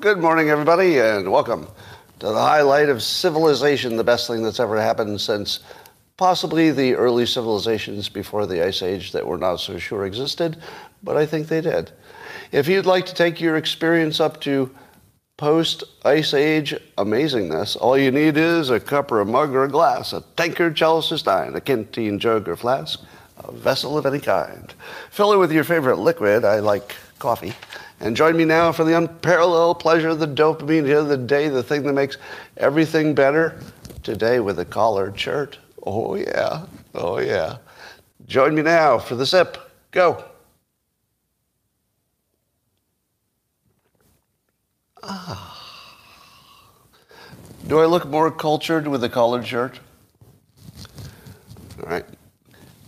Good morning, everybody, and welcome to the highlight of civilization, the best thing that's ever happened since possibly the early civilizations before the Ice Age that we're not so sure existed, but I think they did. If you'd like to take your experience up to post Ice Age amazingness, all you need is a cup or a mug or a glass, a tankard, chalice or stein, a canteen, jug or flask, a vessel of any kind. Fill it with your favorite liquid. I like coffee. And join me now for the unparalleled pleasure of the dopamine here of the day, the thing that makes everything better. Today with a collared shirt. Oh, yeah. Oh, yeah. Join me now for the sip. Go. Ah. Do I look more cultured with a collared shirt? All right.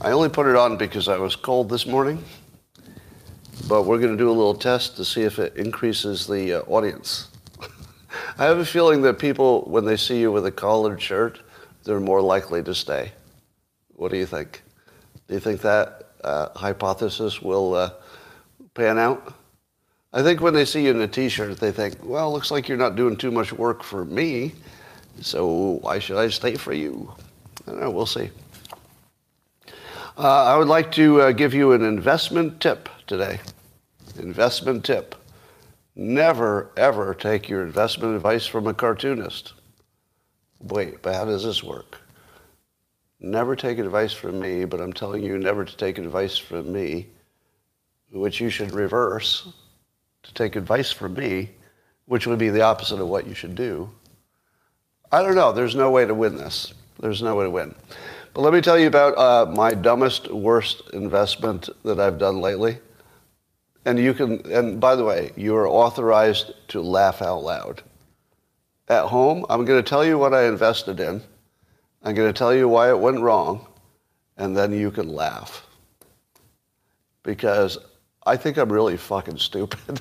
I only put it on because I was cold this morning, but we're going to do a little test to see if it increases the uh, audience. I have a feeling that people, when they see you with a collared shirt, they're more likely to stay. What do you think? Do you think that uh, hypothesis will uh, pan out? I think when they see you in a t-shirt, they think, well, looks like you're not doing too much work for me, so why should I stay for you? I don't know, we'll see. Uh, I would like to uh, give you an investment tip today. Investment tip. Never, ever take your investment advice from a cartoonist. Wait, but how does this work? Never take advice from me, but I'm telling you never to take advice from me, which you should reverse to take advice from me, which would be the opposite of what you should do. I don't know. There's no way to win this. There's no way to win. But let me tell you about uh, my dumbest, worst investment that I've done lately. And you can, and by the way, you are authorized to laugh out loud. At home, I'm going to tell you what I invested in. I'm going to tell you why it went wrong, and then you can laugh. Because I think I'm really fucking stupid.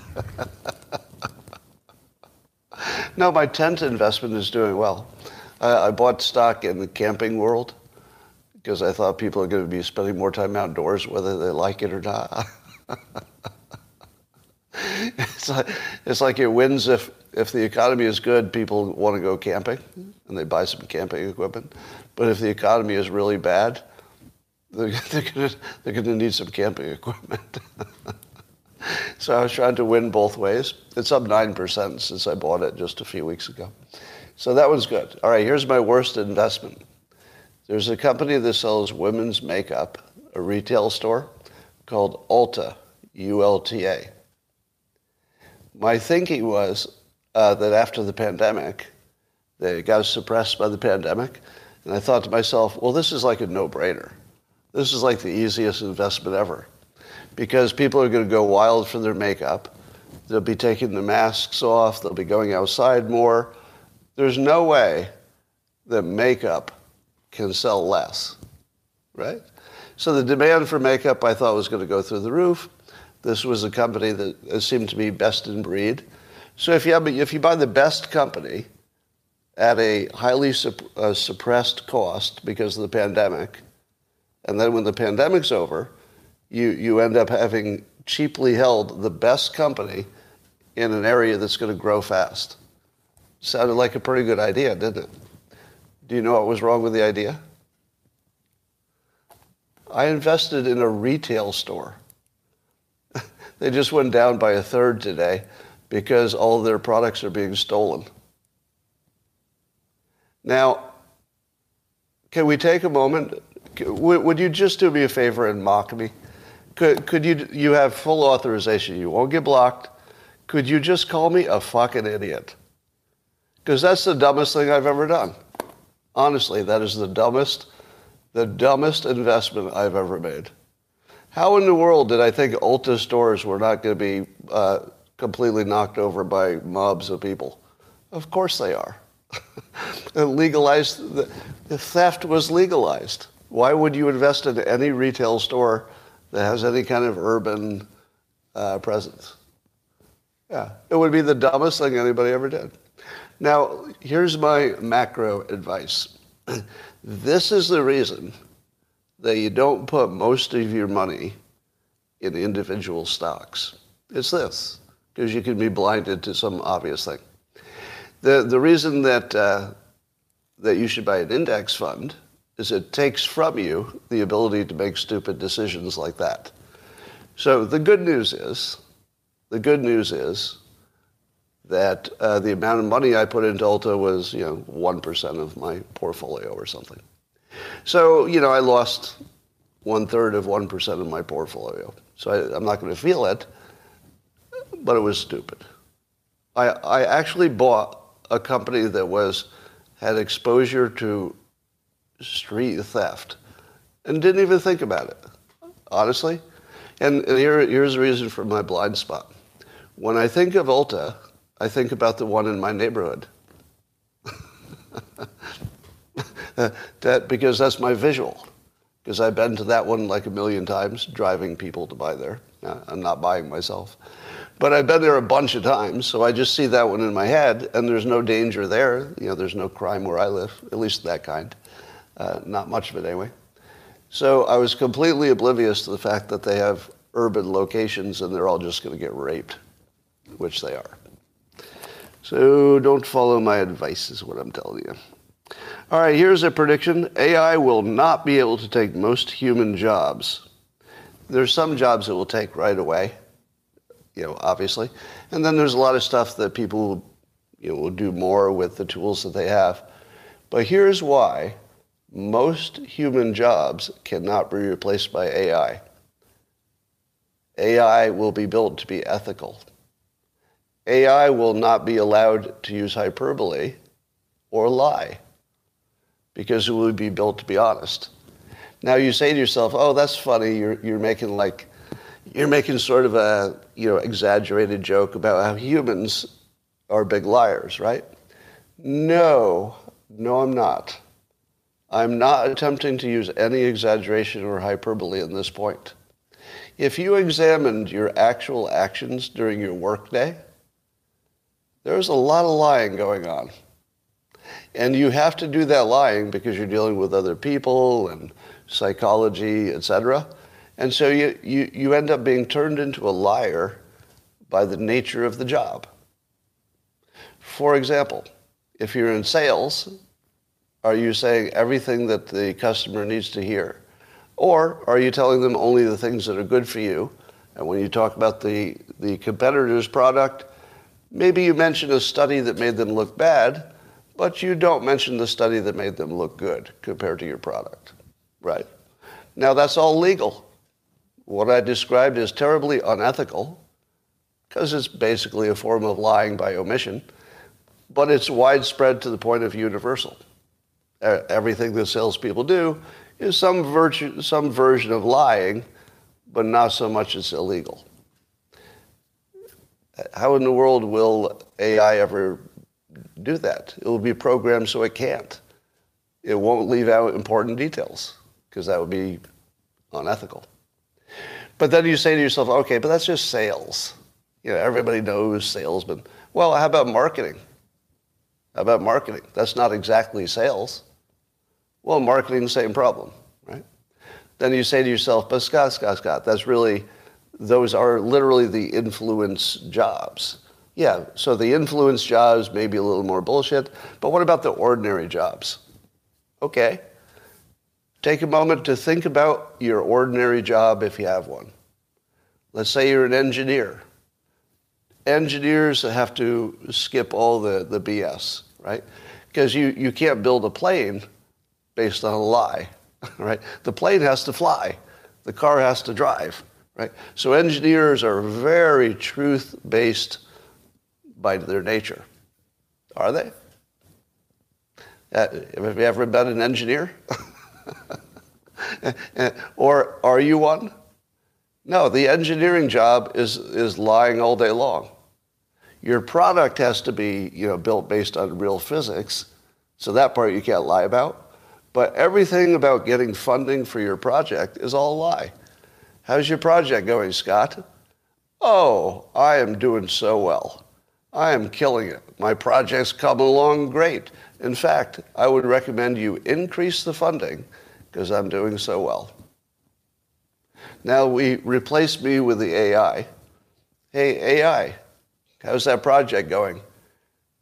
no, my tent investment is doing well. I bought stock in the camping world because I thought people are going to be spending more time outdoors, whether they like it or not. it's, like, it's like it wins if, if the economy is good, people want to go camping and they buy some camping equipment. But if the economy is really bad, they're, they're going they're to need some camping equipment. so I was trying to win both ways. It's up 9% since I bought it just a few weeks ago. So that was good. All right, here's my worst investment. There's a company that sells women's makeup, a retail store called Ulta, U-L-T-A. My thinking was uh, that after the pandemic, they got suppressed by the pandemic, and I thought to myself, well, this is like a no-brainer. This is like the easiest investment ever, because people are going to go wild for their makeup. They'll be taking the masks off. They'll be going outside more. There's no way that makeup can sell less, right? So the demand for makeup I thought was going to go through the roof. This was a company that seemed to be best in breed. So if you, have, if you buy the best company at a highly supp, uh, suppressed cost because of the pandemic, and then when the pandemic's over, you, you end up having cheaply held the best company in an area that's going to grow fast. Sounded like a pretty good idea, didn't it? Do you know what was wrong with the idea? I invested in a retail store. they just went down by a third today because all of their products are being stolen. Now, can we take a moment? Would you just do me a favor and mock me? Could, could you, you have full authorization. You won't get blocked. Could you just call me a fucking idiot? Because that's the dumbest thing I've ever done. Honestly, that is the dumbest, the dumbest investment I've ever made. How in the world did I think Ulta stores were not going to be uh, completely knocked over by mobs of people? Of course they are. legalized, the, the theft was legalized. Why would you invest in any retail store that has any kind of urban uh, presence? Yeah, it would be the dumbest thing anybody ever did. Now, here's my macro advice. this is the reason that you don't put most of your money in individual stocks. It's this, because you can be blinded to some obvious thing. The, the reason that, uh, that you should buy an index fund is it takes from you the ability to make stupid decisions like that. So the good news is, the good news is that uh, the amount of money I put into Ulta was, you know, 1% of my portfolio or something. So, you know, I lost one third of 1% of my portfolio. So I, I'm not going to feel it, but it was stupid. I, I actually bought a company that was, had exposure to street theft and didn't even think about it, honestly. And, and here, here's the reason for my blind spot. When I think of Ulta, I think about the one in my neighborhood. that, because that's my visual. Because I've been to that one like a million times, driving people to buy there. Uh, I'm not buying myself. But I've been there a bunch of times, so I just see that one in my head, and there's no danger there. You know, there's no crime where I live, at least that kind. Uh, not much of it anyway. So I was completely oblivious to the fact that they have urban locations and they're all just going to get raped, which they are. So don't follow my advice, is what I'm telling you. All right, here's a prediction AI will not be able to take most human jobs. There's some jobs it will take right away, you know, obviously. And then there's a lot of stuff that people you know, will do more with the tools that they have. But here's why most human jobs cannot be replaced by AI. AI will be built to be ethical. AI will not be allowed to use hyperbole or lie because it will be built to be honest. Now you say to yourself, "Oh, that's funny. You're you're making like you're making sort of a you know exaggerated joke about how humans are big liars, right?" No, no, I'm not. I'm not attempting to use any exaggeration or hyperbole in this point. If you examined your actual actions during your workday, there's a lot of lying going on. And you have to do that lying because you're dealing with other people and psychology, etc. And so you, you, you end up being turned into a liar by the nature of the job. For example, if you're in sales, are you saying everything that the customer needs to hear? Or are you telling them only the things that are good for you? And when you talk about the, the competitor's product, Maybe you mention a study that made them look bad, but you don't mention the study that made them look good compared to your product, right? Now that's all legal. What I described is terribly unethical because it's basically a form of lying by omission, but it's widespread to the point of universal. Everything that salespeople do is some, virtue, some version of lying, but not so much it's illegal how in the world will AI ever do that? It will be programmed so it can't. It won't leave out important details because that would be unethical. But then you say to yourself, okay, but that's just sales. You know, everybody knows salesmen. Well, how about marketing? How about marketing? That's not exactly sales. Well, marketing, same problem, right? Then you say to yourself, but Scott, Scott, Scott, that's really those are literally the influence jobs. Yeah, so the influence jobs may be a little more bullshit, but what about the ordinary jobs? Okay. Take a moment to think about your ordinary job if you have one. Let's say you're an engineer. Engineers have to skip all the, the BS, right? Because you, you can't build a plane based on a lie, right? The plane has to fly, the car has to drive. Right? So engineers are very truth-based by their nature. Are they? Uh, have you ever been an engineer? or are you one? No, the engineering job is, is lying all day long. Your product has to be you know, built based on real physics, so that part you can't lie about. But everything about getting funding for your project is all a lie. How's your project going, Scott? Oh, I am doing so well. I am killing it. My project's coming along great. In fact, I would recommend you increase the funding because I'm doing so well. Now we replace me with the AI. Hey, AI, how's that project going?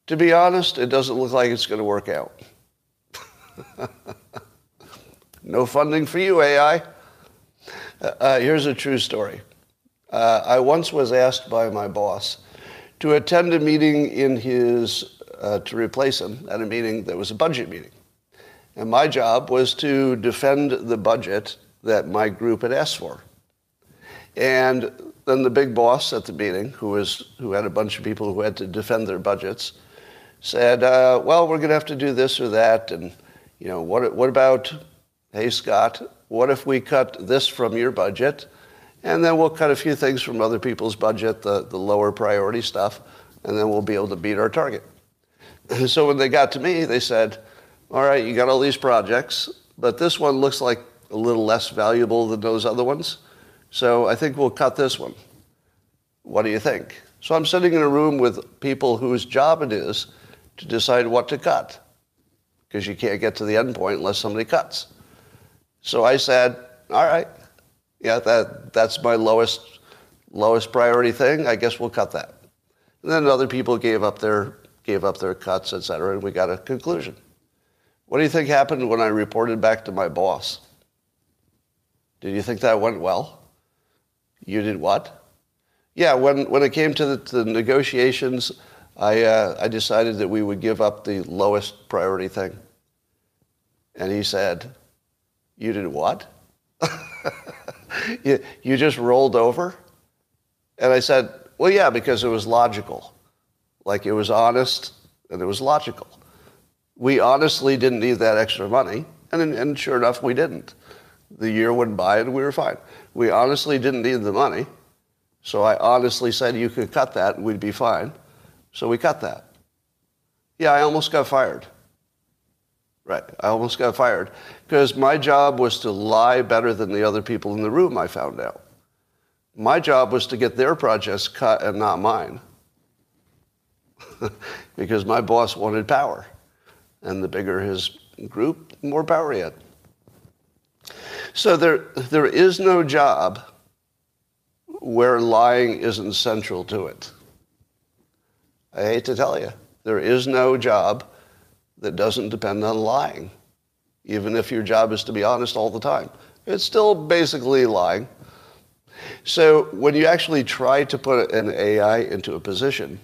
To be honest, it doesn't look like it's going to work out. no funding for you, AI. Uh, uh, here's a true story. Uh, I once was asked by my boss to attend a meeting in his, uh, to replace him at a meeting that was a budget meeting. And my job was to defend the budget that my group had asked for. And then the big boss at the meeting, who, was, who had a bunch of people who had to defend their budgets, said, uh, well, we're going to have to do this or that. And, you know, what, what about, hey, Scott, what if we cut this from your budget? And then we'll cut a few things from other people's budget, the, the lower priority stuff, and then we'll be able to beat our target. so when they got to me, they said, all right, you got all these projects, but this one looks like a little less valuable than those other ones. So I think we'll cut this one. What do you think? So I'm sitting in a room with people whose job it is to decide what to cut because you can't get to the end point unless somebody cuts. So I said, all right, yeah, that, that's my lowest, lowest priority thing. I guess we'll cut that. And then other people gave up their, gave up their cuts, et cetera, and we got a conclusion. What do you think happened when I reported back to my boss? Did you think that went well? You did what? Yeah, when, when it came to the, to the negotiations, I, uh, I decided that we would give up the lowest priority thing. And he said, you did what? you, you just rolled over? And I said, Well, yeah, because it was logical. Like it was honest and it was logical. We honestly didn't need that extra money. And, and sure enough, we didn't. The year went by and we were fine. We honestly didn't need the money. So I honestly said, You could cut that and we'd be fine. So we cut that. Yeah, I almost got fired. Right. I almost got fired because my job was to lie better than the other people in the room, I found out. My job was to get their projects cut and not mine because my boss wanted power. And the bigger his group, the more power he had. So there, there is no job where lying isn't central to it. I hate to tell you, there is no job that doesn't depend on lying, even if your job is to be honest all the time. It's still basically lying. So when you actually try to put an AI into a position,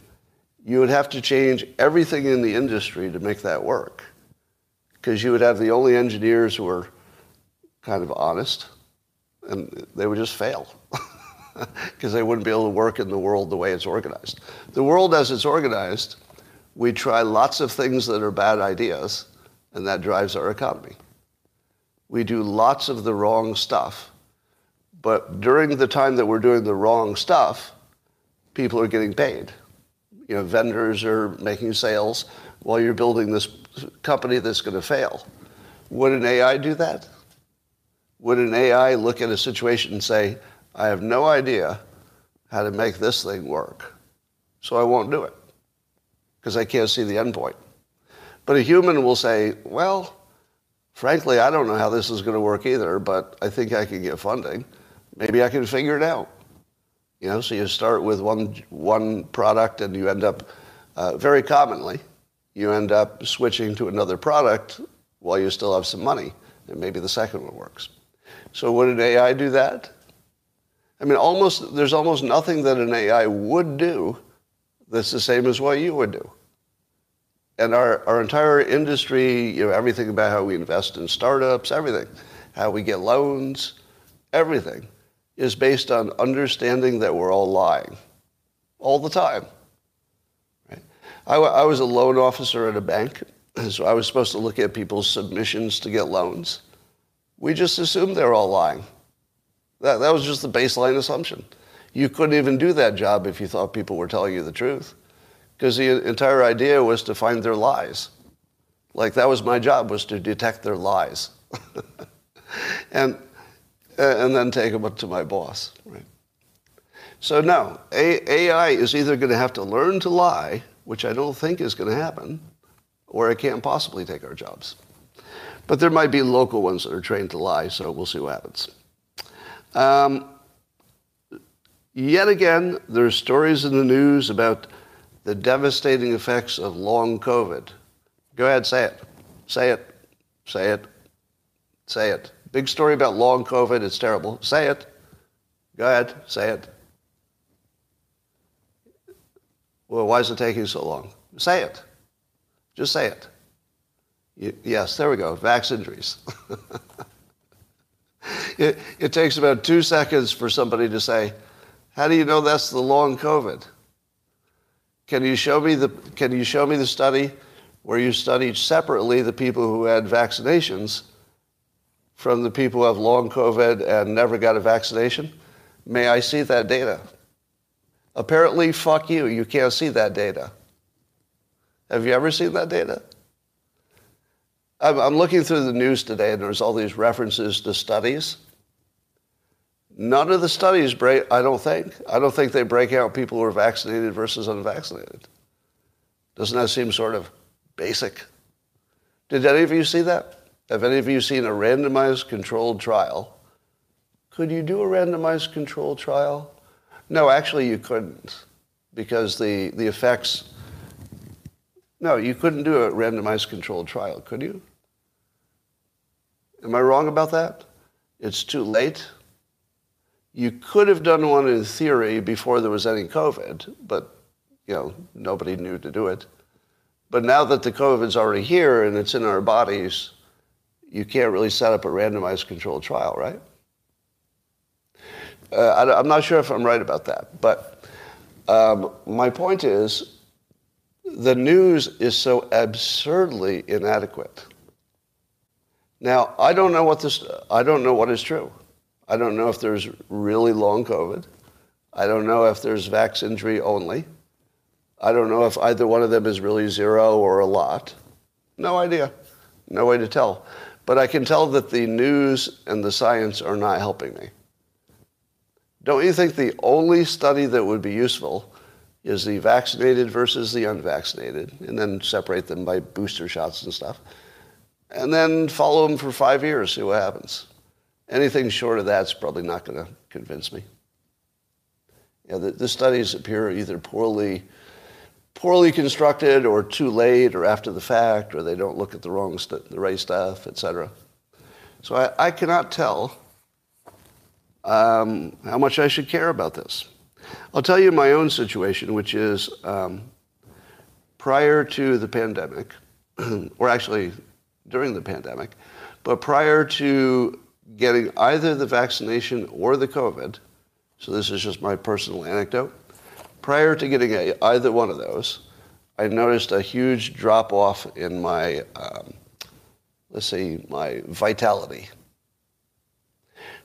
you would have to change everything in the industry to make that work. Because you would have the only engineers who are kind of honest, and they would just fail. Because they wouldn't be able to work in the world the way it's organized. The world as it's organized we try lots of things that are bad ideas, and that drives our economy. We do lots of the wrong stuff, but during the time that we're doing the wrong stuff, people are getting paid. You know, vendors are making sales while you're building this company that's going to fail. Would an AI do that? Would an AI look at a situation and say, I have no idea how to make this thing work, so I won't do it? Because I can't see the end point. But a human will say, well, frankly, I don't know how this is going to work either, but I think I can get funding. Maybe I can figure it out. You know, so you start with one, one product and you end up, uh, very commonly, you end up switching to another product while you still have some money, and maybe the second one works. So would an AI do that? I mean, almost, there's almost nothing that an AI would do that's the same as what you would do. And our, our entire industry, you know, everything about how we invest in startups, everything, how we get loans, everything is based on understanding that we're all lying all the time. Right? I, I was a loan officer at a bank, so I was supposed to look at people's submissions to get loans. We just assumed they're all lying. That, that was just the baseline assumption. You couldn't even do that job if you thought people were telling you the truth. Because the entire idea was to find their lies. Like that was my job, was to detect their lies. and, and then take them up to my boss. Right? So no, AI is either going to have to learn to lie, which I don't think is going to happen, or it can't possibly take our jobs. But there might be local ones that are trained to lie, so we'll see what happens. Um, yet again, there's stories in the news about the devastating effects of long COVID. Go ahead, say it. Say it. Say it. Say it. Big story about long COVID. It's terrible. Say it. Go ahead. Say it. Well, why is it taking so long? Say it. Just say it. Yes, there we go. Vax injuries. it, it takes about two seconds for somebody to say, how do you know that's the long COVID? Can you show me the, can you show me the study where you studied separately the people who had vaccinations from the people who have long COVID and never got a vaccination? May I see that data? Apparently, fuck you, you can't see that data. Have you ever seen that data? I'm, I'm looking through the news today and there's all these references to studies. None of the studies break, I don't think. I don't think they break out people who are vaccinated versus unvaccinated. Doesn't that seem sort of basic? Did any of you see that? Have any of you seen a randomized controlled trial? Could you do a randomized controlled trial? No, actually you couldn't because the, the effects, no, you couldn't do a randomized controlled trial, could you? Am I wrong about that? It's too late. You could have done one in theory before there was any COVID, but you know nobody knew to do it. But now that the COVID's already here and it's in our bodies, you can't really set up a randomized controlled trial, right? Uh, I, am not sure if I'm right about that, but um, my point is the news is so absurdly inadequate. Now, I don't know what this, I don't know what is true. I don't know if there's really long COVID. I don't know if there's vax injury only. I don't know if either one of them is really zero or a lot. No idea. No way to tell. But I can tell that the news and the science are not helping me. Don't you think the only study that would be useful is the vaccinated versus the unvaccinated, and then separate them by booster shots and stuff? and then follow them for five years, see what happens. Anything short of that's probably not going to convince me. Yeah, the, the, studies appear either poorly, poorly constructed or too late or after the fact, or they don't look at the wrong st- the right stuff, etc. So I, I, cannot tell um, how much I should care about this. I'll tell you my own situation, which is um, prior to the pandemic, or actually during the pandemic. But prior to getting either the vaccination or the COVID, so this is just my personal anecdote, prior to getting a, either one of those, I noticed a huge drop off in my, um, let's say, my vitality.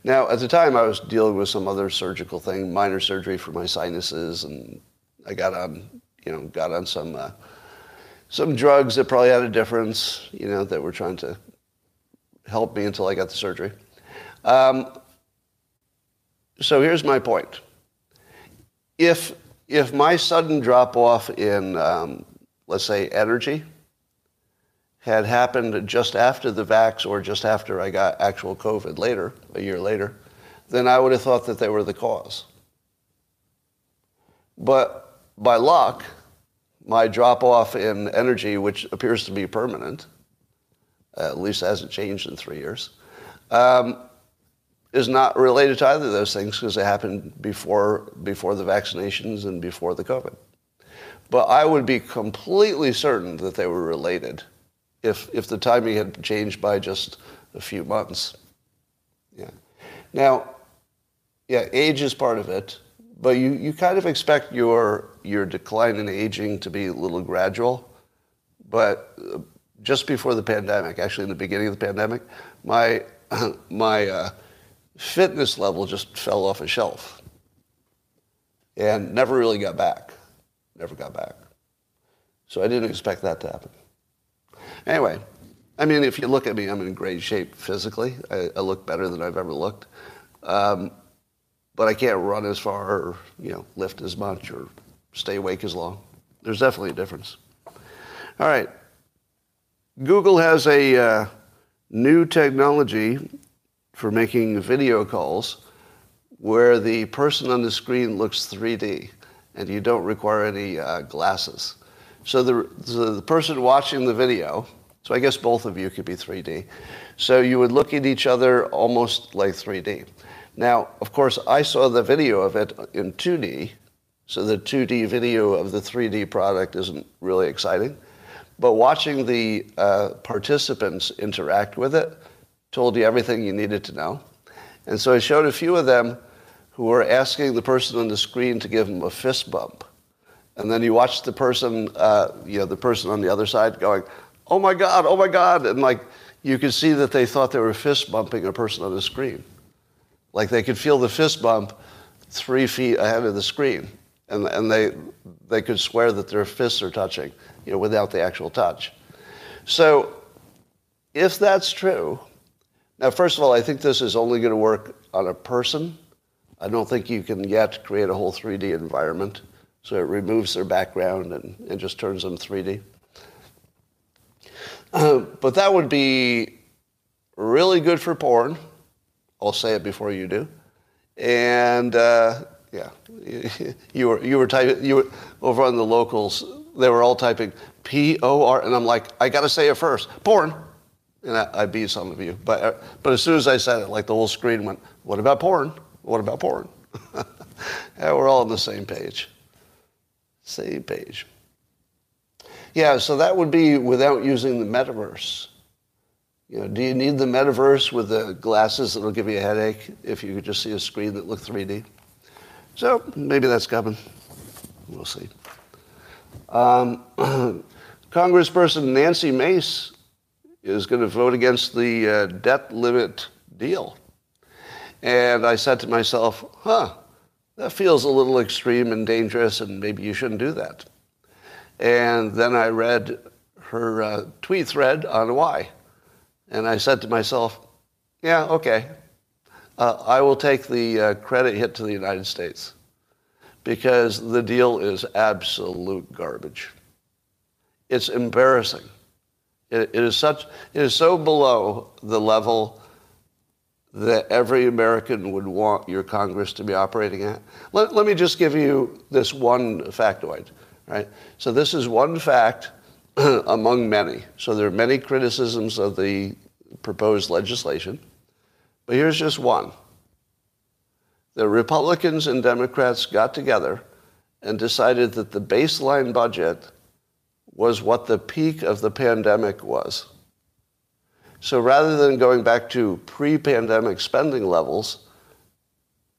Now, at the time, I was dealing with some other surgical thing, minor surgery for my sinuses, and I got on, you know, got on some uh, some drugs that probably had a difference, you know, that were trying to help me until I got the surgery. Um, so here's my point. If, if my sudden drop off in, um, let's say, energy had happened just after the vax or just after I got actual COVID later, a year later, then I would have thought that they were the cause. But by luck, my drop off in energy, which appears to be permanent, at least hasn't changed in three years, um, is not related to either of those things because it happened before, before the vaccinations and before the COVID. But I would be completely certain that they were related if, if the timing had changed by just a few months. Yeah. Now, yeah, age is part of it but you, you kind of expect your, your decline in aging to be a little gradual. But uh, just before the pandemic, actually in the beginning of the pandemic, my, my uh, fitness level just fell off a shelf and never really got back. Never got back. So I didn't expect that to happen. Anyway, I mean, if you look at me, I'm in great shape physically. I, I look better than I've ever looked. Um, but I can't run as far or you know lift as much or stay awake as long. There's definitely a difference. All right, Google has a uh, new technology for making video calls where the person on the screen looks 3D and you don't require any uh, glasses. So the, the, the person watching the video, so I guess both of you could be 3D. So you would look at each other almost like 3D. Now, of course, I saw the video of it in 2D, so the 2D video of the 3D product isn't really exciting. But watching the uh, participants interact with it told you everything you needed to know. And so I showed a few of them who were asking the person on the screen to give them a fist bump. And then you watched the person, uh, you know, the person on the other side going, oh my God, oh my God. And like, you could see that they thought they were fist bumping a person on the screen. Like they could feel the fist bump three feet ahead of the screen. And, and they, they could swear that their fists are touching, you know, without the actual touch. So if that's true, now, first of all, I think this is only going to work on a person. I don't think you can yet create a whole 3D environment. So it removes their background and, and just turns them 3D. Uh, but that would be really good for porn. I'll say it before you do. And uh, yeah, you were you were typing you were over on the locals. They were all typing P O R, and I'm like, I got to say it first. Porn. And I, I beat some of you, but uh, but as soon as I said it, like the whole screen went. What about porn? What about porn? yeah, we're all on the same page. Same page. Yeah, so that would be without using the metaverse. You know, do you need the metaverse with the glasses that'll give you a headache if you could just see a screen that looked 3D? So maybe that's coming. We'll see. Um, Congressperson Nancy Mace is going to vote against the uh, debt limit deal. And I said to myself, huh, that feels a little extreme and dangerous, and maybe you shouldn't do that. And then I read her uh, tweet thread on why. And I said to myself, yeah, okay. Uh, I will take the uh, credit hit to the United States because the deal is absolute garbage. It's embarrassing. It, it, is such, it is so below the level that every American would want your Congress to be operating at. Let, let me just give you this one factoid, right? So this is one fact among many. So there are many criticisms of the proposed legislation, but here's just one. The Republicans and Democrats got together and decided that the baseline budget was what the peak of the pandemic was. So rather than going back to pre pandemic spending levels,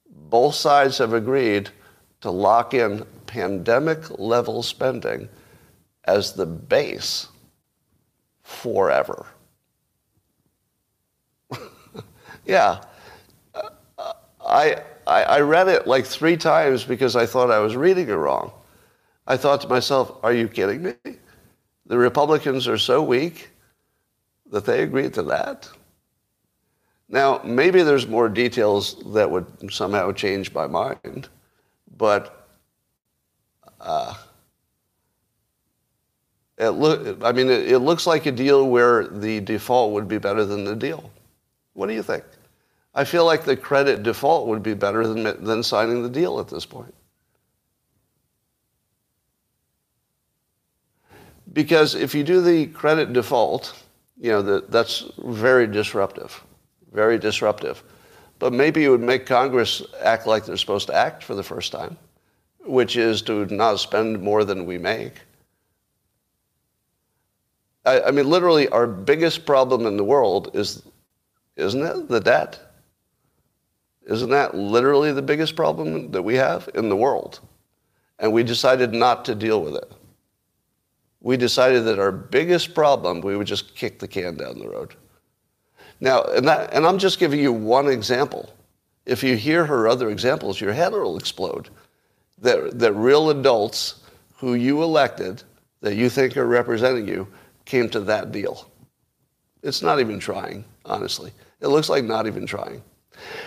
both sides have agreed to lock in pandemic level spending as the base forever. yeah. I, I, I read it like three times because I thought I was reading it wrong. I thought to myself, are you kidding me? The Republicans are so weak that they agreed to that. Now, maybe there's more details that would somehow change my mind, but uh, it look, I mean, it, it looks like a deal where the default would be better than the deal. What do you think? I feel like the credit default would be better than, than signing the deal at this point. Because if you do the credit default, you know, that, that's very disruptive, very disruptive. But maybe it would make Congress act like they're supposed to act for the first time, which is to not spend more than we make. I, I mean, literally, our biggest problem in the world is, isn't it, the debt? Isn't that literally the biggest problem that we have in the world? And we decided not to deal with it we decided that our biggest problem, we would just kick the can down the road. Now, and, that, and I'm just giving you one example. If you hear her other examples, your head will explode. That, that real adults who you elected, that you think are representing you, came to that deal. It's not even trying, honestly. It looks like not even trying.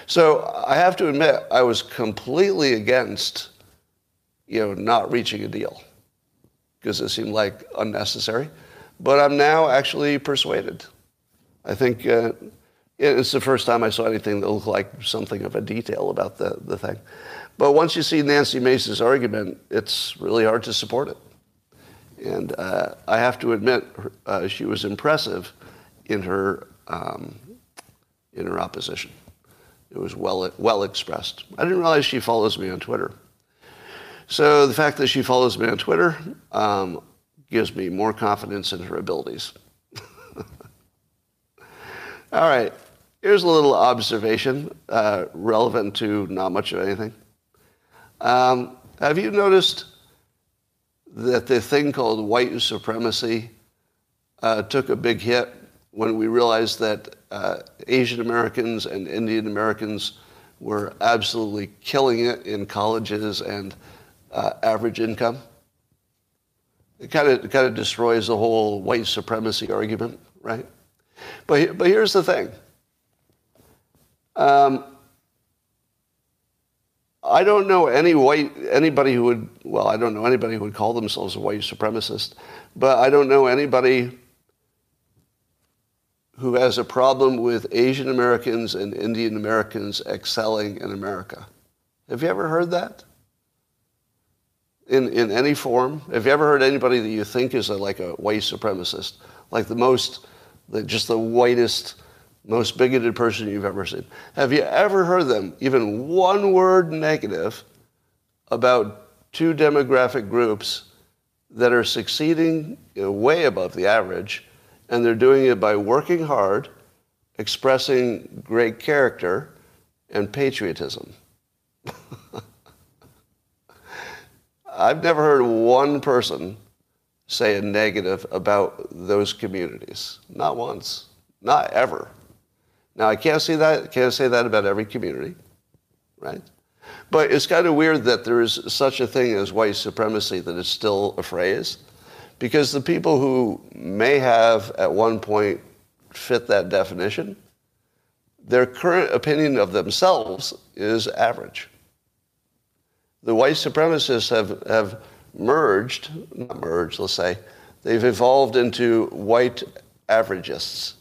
So I have to admit, I was completely against, you know, not reaching a deal because it seemed like unnecessary. But I'm now actually persuaded. I think, uh, It's the first time I saw anything that looked like something of a detail about the, the thing. But once you see Nancy Mace's argument, it's really hard to support it. And uh, I have to admit, uh, she was impressive in her, um, in her opposition. It was well, well expressed. I didn't realize she follows me on Twitter. So the fact that she follows me on Twitter um, gives me more confidence in her abilities. All right, here's a little observation uh, relevant to not much of anything. Um, have you noticed that the thing called white supremacy uh, took a big hit when we realized that uh, Asian Americans and Indian Americans were absolutely killing it in colleges and uh, average income? It kind of kind of destroys the whole white supremacy argument, right? But but here's the thing. Um, I don't know any white anybody who would well I don't know anybody who would call themselves a white supremacist, but I don't know anybody who has a problem with Asian Americans and Indian Americans excelling in America. Have you ever heard that? In, in any form? Have you ever heard anybody that you think is a, like a white supremacist? Like the most, the, just the whitest, most bigoted person you've ever seen? Have you ever heard them, even one word negative, about two demographic groups that are succeeding way above the average and they're doing it by working hard, expressing great character, and patriotism. I've never heard one person say a negative about those communities. Not once. Not ever. Now I can't say that can't say that about every community, right? But it's kind of weird that there is such a thing as white supremacy that it's still a phrase. Because the people who may have at one point fit that definition, their current opinion of themselves is average. The white supremacists have, have merged, not merged, let's say, they've evolved into white averagists.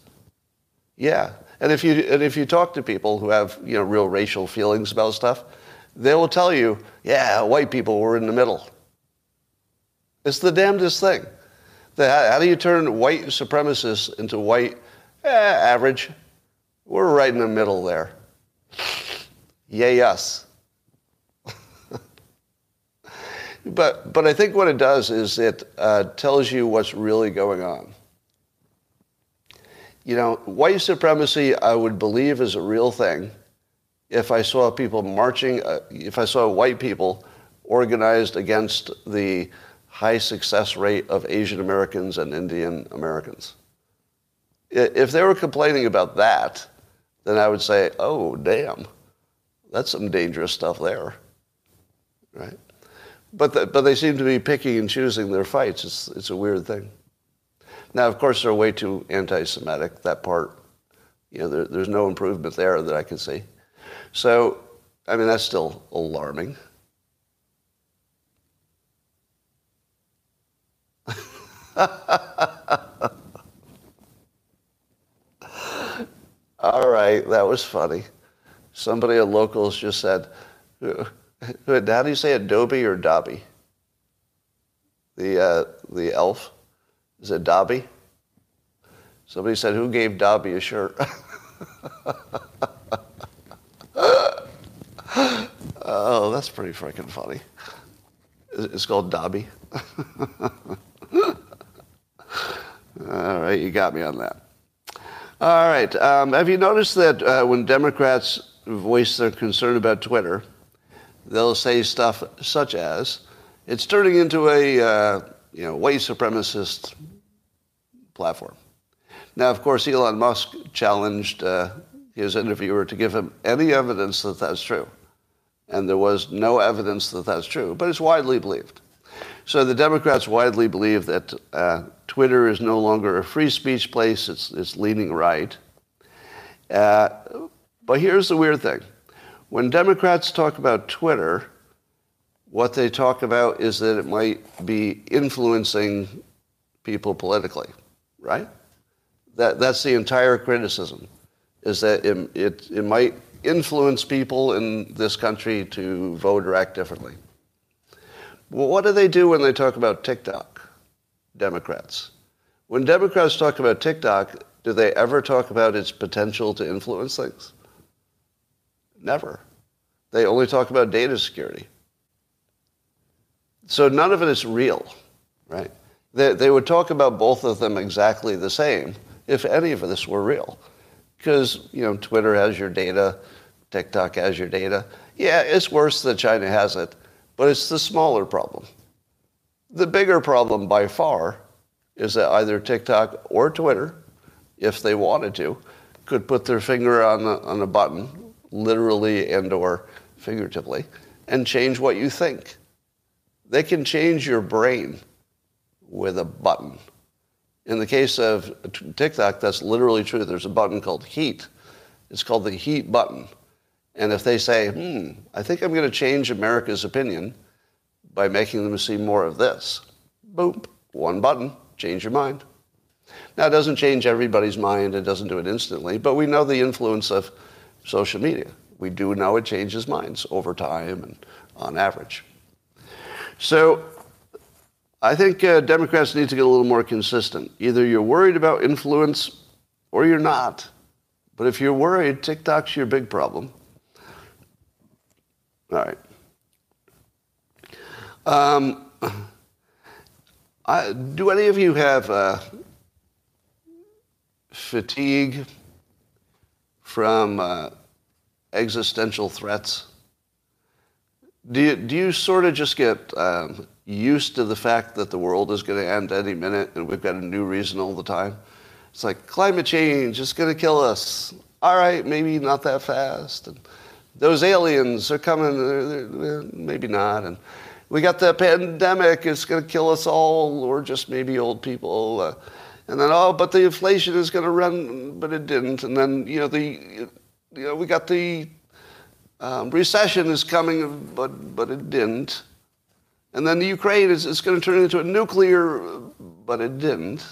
Yeah. And if you and if you talk to people who have, you know, real racial feelings about stuff, they will tell you, yeah, white people were in the middle. It's the damnedest thing. how do you turn white supremacists into white eh, average? We're right in the middle there. Yay us. But, but I think what it does is it uh, tells you what's really going on. You know, white supremacy, I would believe, is a real thing if I saw people marching, uh, if I saw white people organized against the high success rate of Asian Americans and Indian Americans. If they were complaining about that, then I would say, oh, damn, that's some dangerous stuff there, right? But, the, but they seem to be picking and choosing their fights. It's, it's a weird thing. Now, of course, they're way too anti-Semitic. That part, you know, there, there's no improvement there that I can see. So, I mean, that's still alarming. All right, that was funny. Somebody at locals just said, how do you say Adobe or Dobby? The, uh, the elf? Is it Dobby? Somebody said, who gave Dobby a shirt? oh, that's pretty freaking funny. It's called Dobby. All right, you got me on that. All right. Um, have you noticed that uh, when Democrats voice their concern about Twitter, they'll say stuff such as, "It's turning into a uh, you know white supremacist platform." Now, of course, Elon Musk challenged uh, his interviewer to give him any evidence that that's true, and there was no evidence that that's true, but it's widely believed. So the Democrats widely believe that uh, Twitter is no longer a free speech place, it's, it's leaning right. Uh, but here's the weird thing when Democrats talk about Twitter, what they talk about is that it might be influencing people politically, right? That, that's the entire criticism. is that it, it, it might influence people in this country to vote or act differently. Well, what do they do when they talk about TikTok, Democrats? When Democrats talk about TikTok, do they ever talk about its potential to influence things? Never. They only talk about data security. So none of it is real, right? They, they would talk about both of them exactly the same if any of this were real. Because, you know, Twitter has your data, TikTok has your data. Yeah, it's worse that China has it, but it's the smaller problem. The bigger problem by far is that either TikTok or Twitter, if they wanted to, could put their finger on a, on a button, literally and or figuratively, and change what you think. They can change your brain with a button. In the case of TikTok, that's literally true. There's a button called heat. It's called the heat button. And if they say, hmm, I think I'm going to change America's opinion by making them see more of this, boom, one button, change your mind. Now, it doesn't change everybody's mind, it doesn't do it instantly, but we know the influence of social media. We do know it changes minds over time and on average. So I think uh, Democrats need to get a little more consistent. Either you're worried about influence or you're not. But if you're worried, TikTok's your big problem. All right. Um, I, do any of you have uh, fatigue from uh, existential threats? Do you, do you sort of just get um, used to the fact that the world is going to end any minute and we've got a new reason all the time? It's like climate change is going to kill us. All right, maybe not that fast. And those aliens are coming, they're, they're, maybe not. And we got the pandemic, it's going to kill us all, or just maybe old people. Uh, and then, oh, but the inflation is going to run, but it didn't. And then, you know, the, you know, we got the um, recession is coming, but, but it didn't. And then the Ukraine is, is going to turn into a nuclear, but it didn't.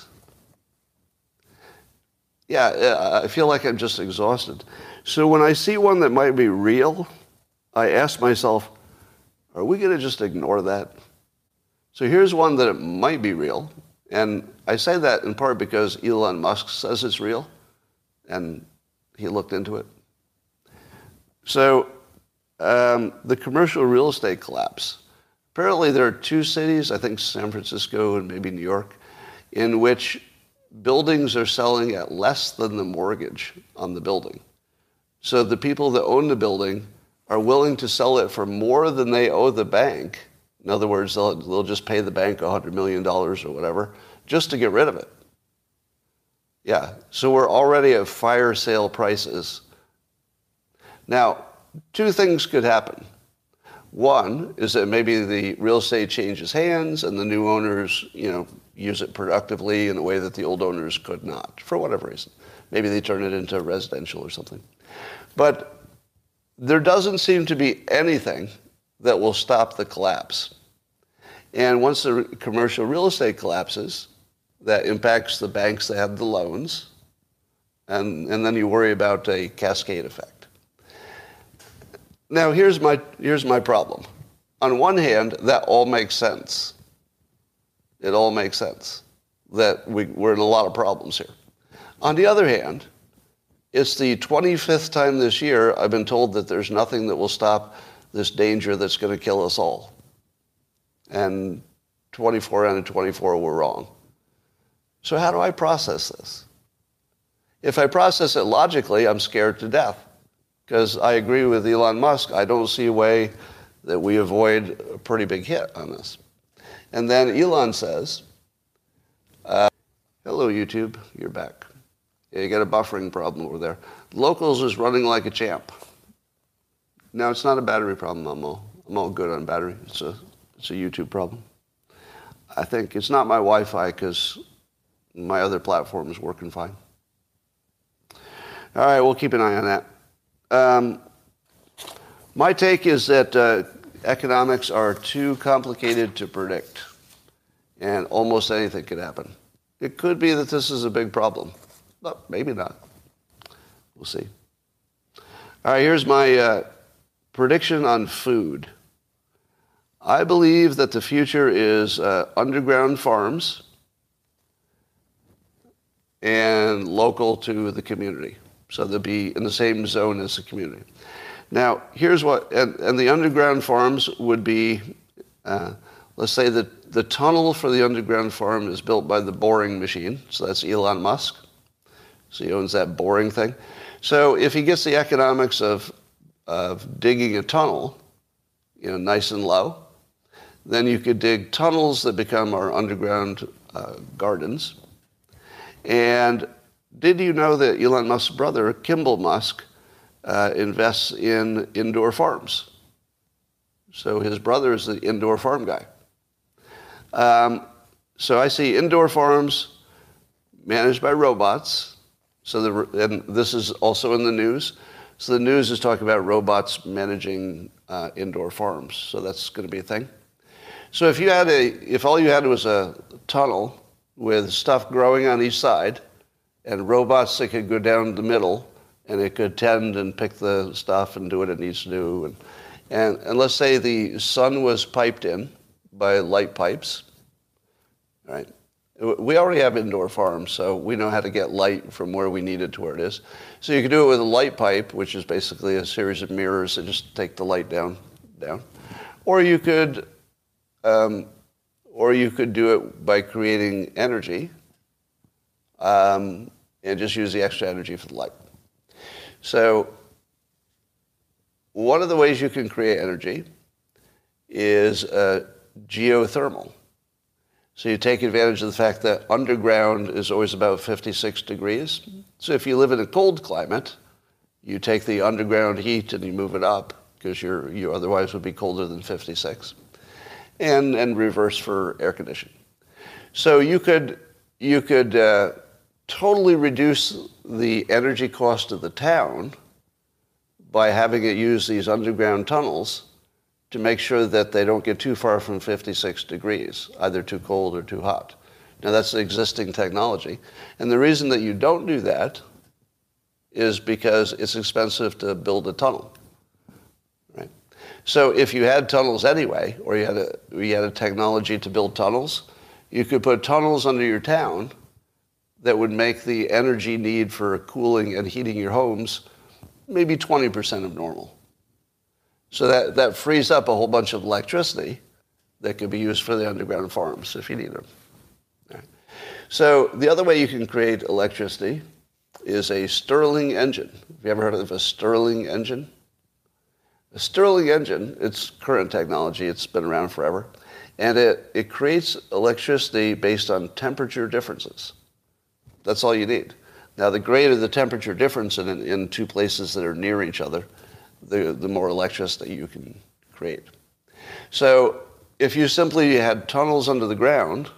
Yeah, I feel like I'm just exhausted. So when I see one that might be real, I ask myself, are we going to just ignore that? So here's one that it might be real. And I say that in part because Elon Musk says it's real, and he looked into it. So um, the commercial real estate collapse. Apparently, there are two cities, I think San Francisco and maybe New York, in which buildings are selling at less than the mortgage on the building. So the people that own the building are willing to sell it for more than they owe the bank. In other words, they'll, they'll just pay the bank $100 million or whatever just to get rid of it. Yeah, so we're already at fire sale prices. Now, two things could happen. One is that maybe the real estate changes hands and the new owners, you know, use it productively in a way that the old owners could not, for whatever reason. Maybe they turn it into residential or something. But there doesn't seem to be anything that will stop the collapse. And once the commercial real estate collapses, that impacts the banks that have the loans, and, and then you worry about a cascade effect. Now, here's my, here's my problem. On one hand, that all makes sense. It all makes sense that we, we're in a lot of problems here. On the other hand, it's the 25th time this year I've been told that there's nothing that will stop this danger that's going to kill us all. And 24 out of 24 were wrong. So, how do I process this? If I process it logically, I'm scared to death because I agree with Elon Musk. I don't see a way that we avoid a pretty big hit on this. And then Elon says, uh, hello, YouTube, you're back. Yeah, you got a buffering problem over there. Locals is running like a champ. Now, it's not a battery problem, I'm all, I'm all good on battery. It's a, it's a YouTube problem. I think it's not my Wi-Fi because my other platform is working fine. All right, we'll keep an eye on that. Um, my take is that uh, economics are too complicated to predict, and almost anything could happen. It could be that this is a big problem, but maybe not. We'll see. All right, here's my uh, prediction on food. I believe that the future is uh, underground farms and local to the community. So they'll be in the same zone as the community. Now, here's what, and, and the underground farms would be, uh, let's say that the tunnel for the underground farm is built by the boring machine. So that's Elon Musk. So he owns that boring thing. So if he gets the economics of, of digging a tunnel, you know, nice and low, then you could dig tunnels that become our underground uh, gardens. And did you know that Elon Musk's brother, Kimball Musk, uh, invests in indoor farms? So his brother is the indoor farm guy. Um, so I see indoor farms managed by robots. So the, and this is also in the news. So the news is talking about robots managing uh, indoor farms. So that's going to be a thing. So if you had a, if all you had was a tunnel with stuff growing on each side, and robots that could go down the middle, and it could tend and pick the stuff and do what it needs to do, and and, and let's say the sun was piped in by light pipes, right? We already have indoor farms, so we know how to get light from where we need it to where it is. So you could do it with a light pipe, which is basically a series of mirrors that just take the light down, down. Or you could um, or you could do it by creating energy um, and just use the extra energy for the light. So one of the ways you can create energy is uh, geothermal. So you take advantage of the fact that underground is always about 56 degrees. So if you live in a cold climate, you take the underground heat and you move it up because you otherwise would be colder than 56 and, and reverse for air conditioning. So you could, you could uh, totally reduce the energy cost of the town by having it use these underground tunnels to make sure that they don't get too far from 56 degrees, either too cold or too hot. Now that's existing technology. And the reason that you don't do that is because it's expensive to build a tunnel. So if you had tunnels anyway, or you had a, you had a technology to build tunnels, you could put tunnels under your town that would make the energy need for cooling and heating your homes maybe 20% of normal. So that, that frees up a whole bunch of electricity that could be used for the underground farms if you need them. Right. So the other way you can create electricity is a Stirling engine. Have you ever heard of a Stirling engine? Stirling engine, it's current technology, it's been around forever, and it, it creates electricity based on temperature differences. That's all you need. Now, the greater the temperature difference in, in two places that are near each other, the, the more electricity you can create. So, if you simply had tunnels under the ground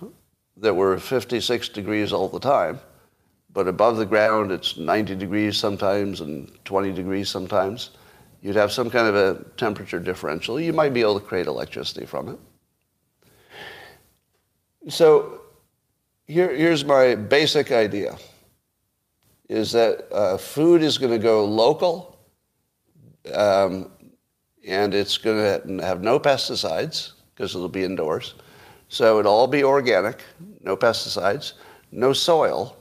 that were 56 degrees all the time, but above the ground it's 90 degrees sometimes and 20 degrees sometimes, You'd have some kind of a temperature differential. You might be able to create electricity from it. So here, here's my basic idea, is that uh, food is going to go local, um, and it's going to have no pesticides, because it'll be indoors. So it'll all be organic, no pesticides, no soil,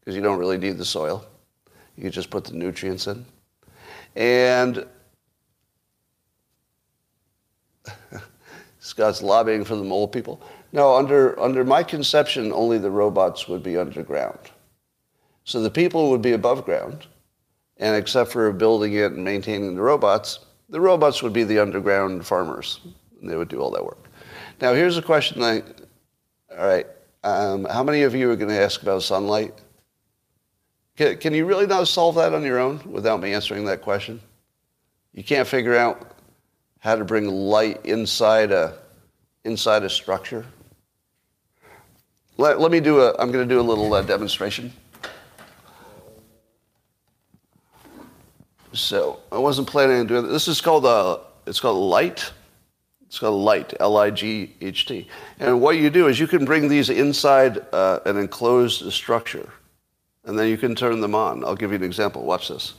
because you don't really need the soil. You just put the nutrients in. And Scott's lobbying for the mole people. No, under, under my conception, only the robots would be underground. So the people would be above ground, and except for building it and maintaining the robots, the robots would be the underground farmers, and they would do all that work. Now, here's a question that, all right, um, how many of you are going to ask about sunlight? Can, can you really not solve that on your own without me answering that question? You can't figure out how to bring light inside a, inside a structure? Let, let me do a, I'm going to do a little uh, demonstration. So I wasn't planning on doing this. This is called, uh, it's called light. It's called light, L-I-G-H-T. And what you do is you can bring these inside uh, an enclosed structure And then you can turn them on. I'll give you an example. Watch this.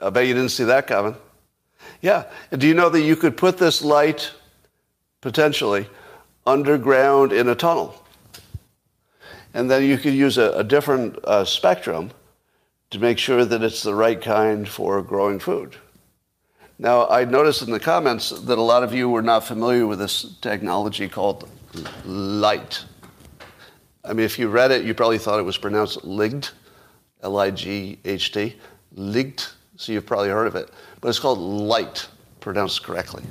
I bet you didn't see that coming. Yeah. Do you know that you could put this light potentially underground in a tunnel? And then you could use a, a different uh, spectrum to make sure that it's the right kind for growing food. Now, I noticed in the comments that a lot of you were not familiar with this technology called light. I mean, if you read it, you probably thought it was pronounced light, L-I-G-H-T, light. So you've probably heard of it, but it's called light, pronounced correctly,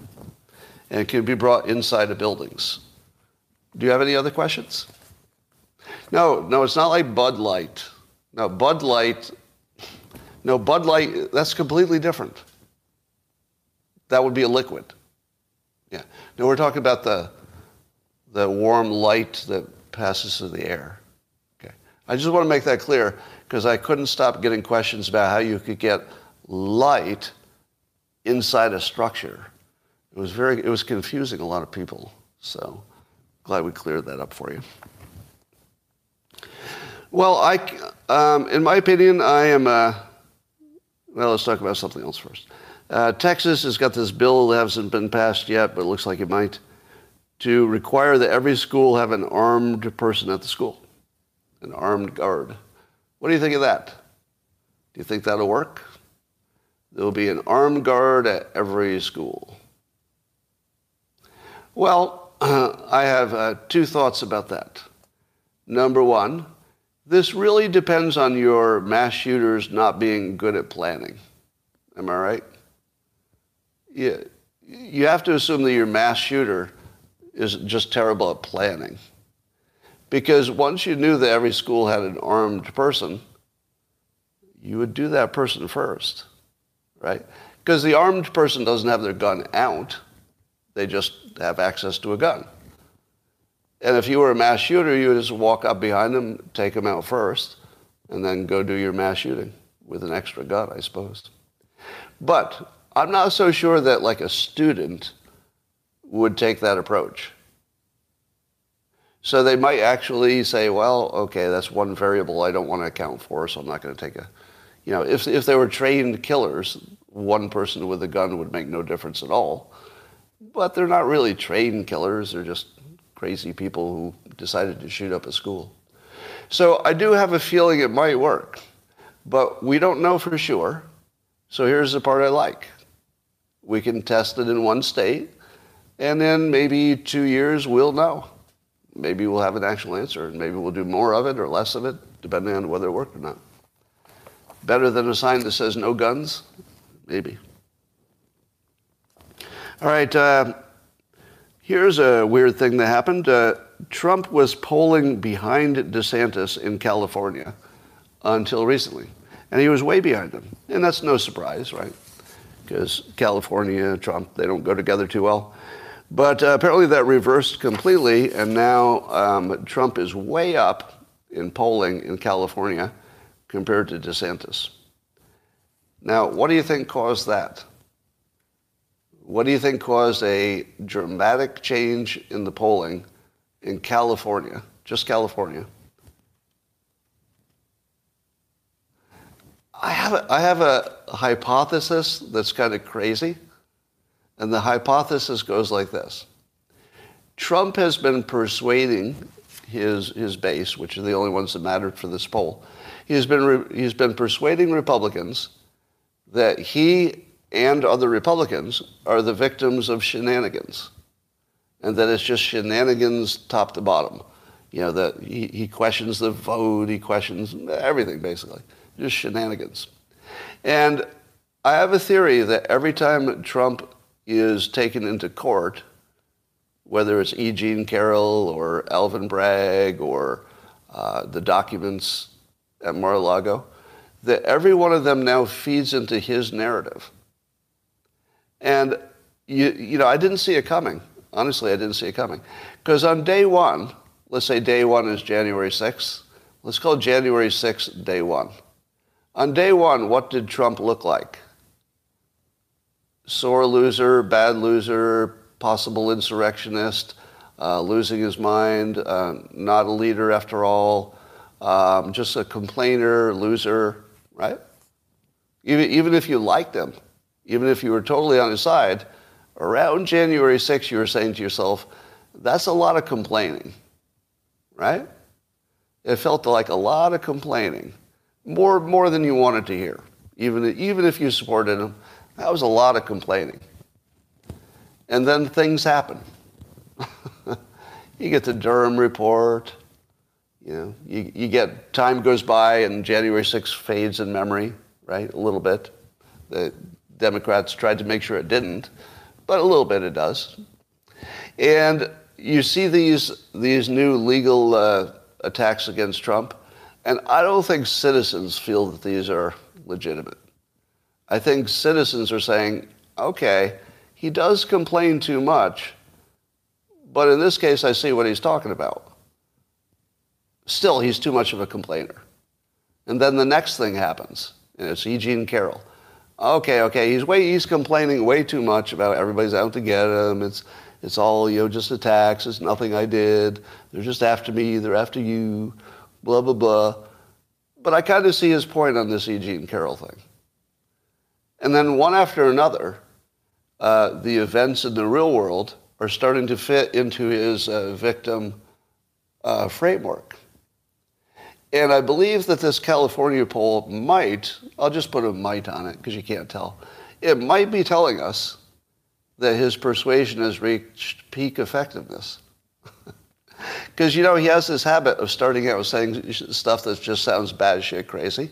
and it can be brought inside of buildings. Do you have any other questions? No, no, it's not like Bud Light. No, Bud Light. No, Bud Light. That's completely different. That would be a liquid. Yeah. No, we're talking about the the warm light that passes through the air. Okay. I just want to make that clear because I couldn't stop getting questions about how you could get light inside a structure. It was very, it was confusing a lot of people. So glad we cleared that up for you. Well, I, um, in my opinion, I am. Uh, well, let's talk about something else first. Uh, Texas has got this bill that hasn't been passed yet, but it looks like it might, to require that every school have an armed person at the school, an armed guard. What do you think of that? Do you think that'll work? There will be an armed guard at every school. Well, I have uh, two thoughts about that. Number one, this really depends on your mass shooters not being good at planning. Am I right? Yeah, you have to assume that your mass shooter is just terrible at planning. Because once you knew that every school had an armed person, you would do that person first right? Because the armed person doesn't have their gun out, they just have access to a gun. And if you were a mass shooter, you would just walk up behind them, take them out first, and then go do your mass shooting with an extra gun, I suppose. But I'm not so sure that like a student would take that approach. So they might actually say, well, okay, that's one variable I don't want to account for, so I'm not going to take a you know, if, if they were trained killers, one person with a gun would make no difference at all. But they're not really trained killers. They're just crazy people who decided to shoot up a school. So I do have a feeling it might work, but we don't know for sure. So here's the part I like. We can test it in one state, and then maybe two years we'll know. Maybe we'll have an actual answer, and maybe we'll do more of it or less of it, depending on whether it worked or not. Better than a sign that says no guns? Maybe. All right. Uh, here's a weird thing that happened. Uh, Trump was polling behind DeSantis in California until recently. And he was way behind him. And that's no surprise, right? Because California, Trump, they don't go together too well. But uh, apparently that reversed completely, and now um, Trump is way up in polling in California compared to DeSantis. Now, what do you think caused that? What do you think caused a dramatic change in the polling in California, just California? I have a, I have a hypothesis that's kind of crazy, and the hypothesis goes like this. Trump has been persuading his, his base, which are the only ones that mattered for this poll, he's been, he's been persuading Republicans that he and other Republicans are the victims of shenanigans and that it's just shenanigans top to bottom. You know, that he, he questions the vote, he questions everything basically, just shenanigans. And I have a theory that every time Trump is taken into court, whether it's E. Jean Carroll or Alvin Bragg or uh, the documents at Mar-a-Lago, that every one of them now feeds into his narrative. And, you, you know, I didn't see it coming. Honestly, I didn't see it coming. Because on day one, let's say day one is January 6th, let's call January 6th day one. On day one, what did Trump look like? Sore loser, bad loser, possible insurrectionist, uh, losing his mind, uh, not a leader after all, um, just a complainer, loser, right? Even, even if you liked him, even if you were totally on his side, around January 6th, you were saying to yourself, that's a lot of complaining, right? It felt like a lot of complaining, more, more than you wanted to hear. Even, even if you supported him, that was a lot of complaining. And then things happen. you get the Durham report. You know, you, you get time goes by and January 6th fades in memory, right? A little bit. The Democrats tried to make sure it didn't, but a little bit it does. And you see these these new legal uh, attacks against Trump, and I don't think citizens feel that these are legitimate. I think citizens are saying, okay, he does complain too much, but in this case, I see what he's talking about. Still, he's too much of a complainer. And then the next thing happens, and it's Eugene Carroll. Okay, okay, he's way he's complaining way too much about everybody's out to get him. It's it's all you know, just attacks. It's nothing I did. They're just after me. They're after you. Blah blah blah. But I kind of see his point on this Eugene Carroll thing. And then one after another, uh, the events in the real world are starting to fit into his uh, victim uh, framework. And I believe that this California poll might, I'll just put a might on it because you can't tell, it might be telling us that his persuasion has reached peak effectiveness. Because, you know, he has this habit of starting out saying stuff that just sounds bad shit crazy.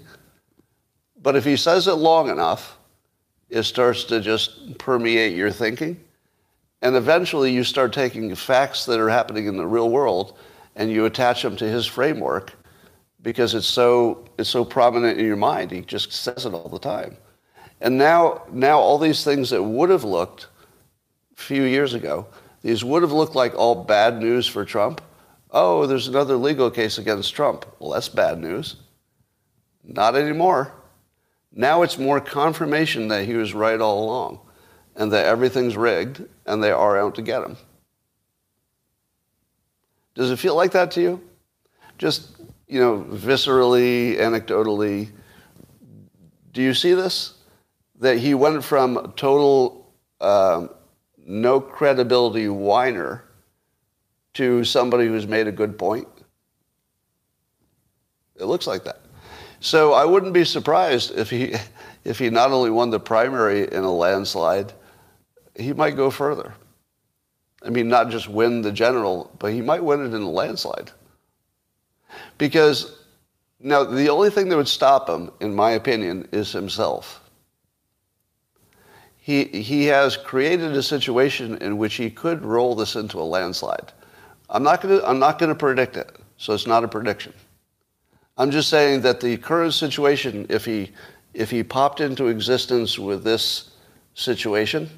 But if he says it long enough, it starts to just permeate your thinking. And eventually you start taking facts that are happening in the real world and you attach them to his framework because it's so, it's so prominent in your mind. He just says it all the time. And now, now all these things that would have looked a few years ago, these would have looked like all bad news for Trump. Oh, there's another legal case against Trump. Well, that's bad news. Not anymore. Now it's more confirmation that he was right all along and that everything's rigged and they are out to get him. Does it feel like that to you? Just, you know, viscerally, anecdotally, do you see this? That he went from total um, no credibility whiner to somebody who's made a good point? It looks like that. So I wouldn't be surprised if he, if he not only won the primary in a landslide, he might go further. I mean, not just win the general, but he might win it in a landslide. Because now the only thing that would stop him, in my opinion, is himself. He, he has created a situation in which he could roll this into a landslide. I'm not going to predict it, so it's not a prediction. I'm just saying that the current situation, if he, if he popped into existence with this situation,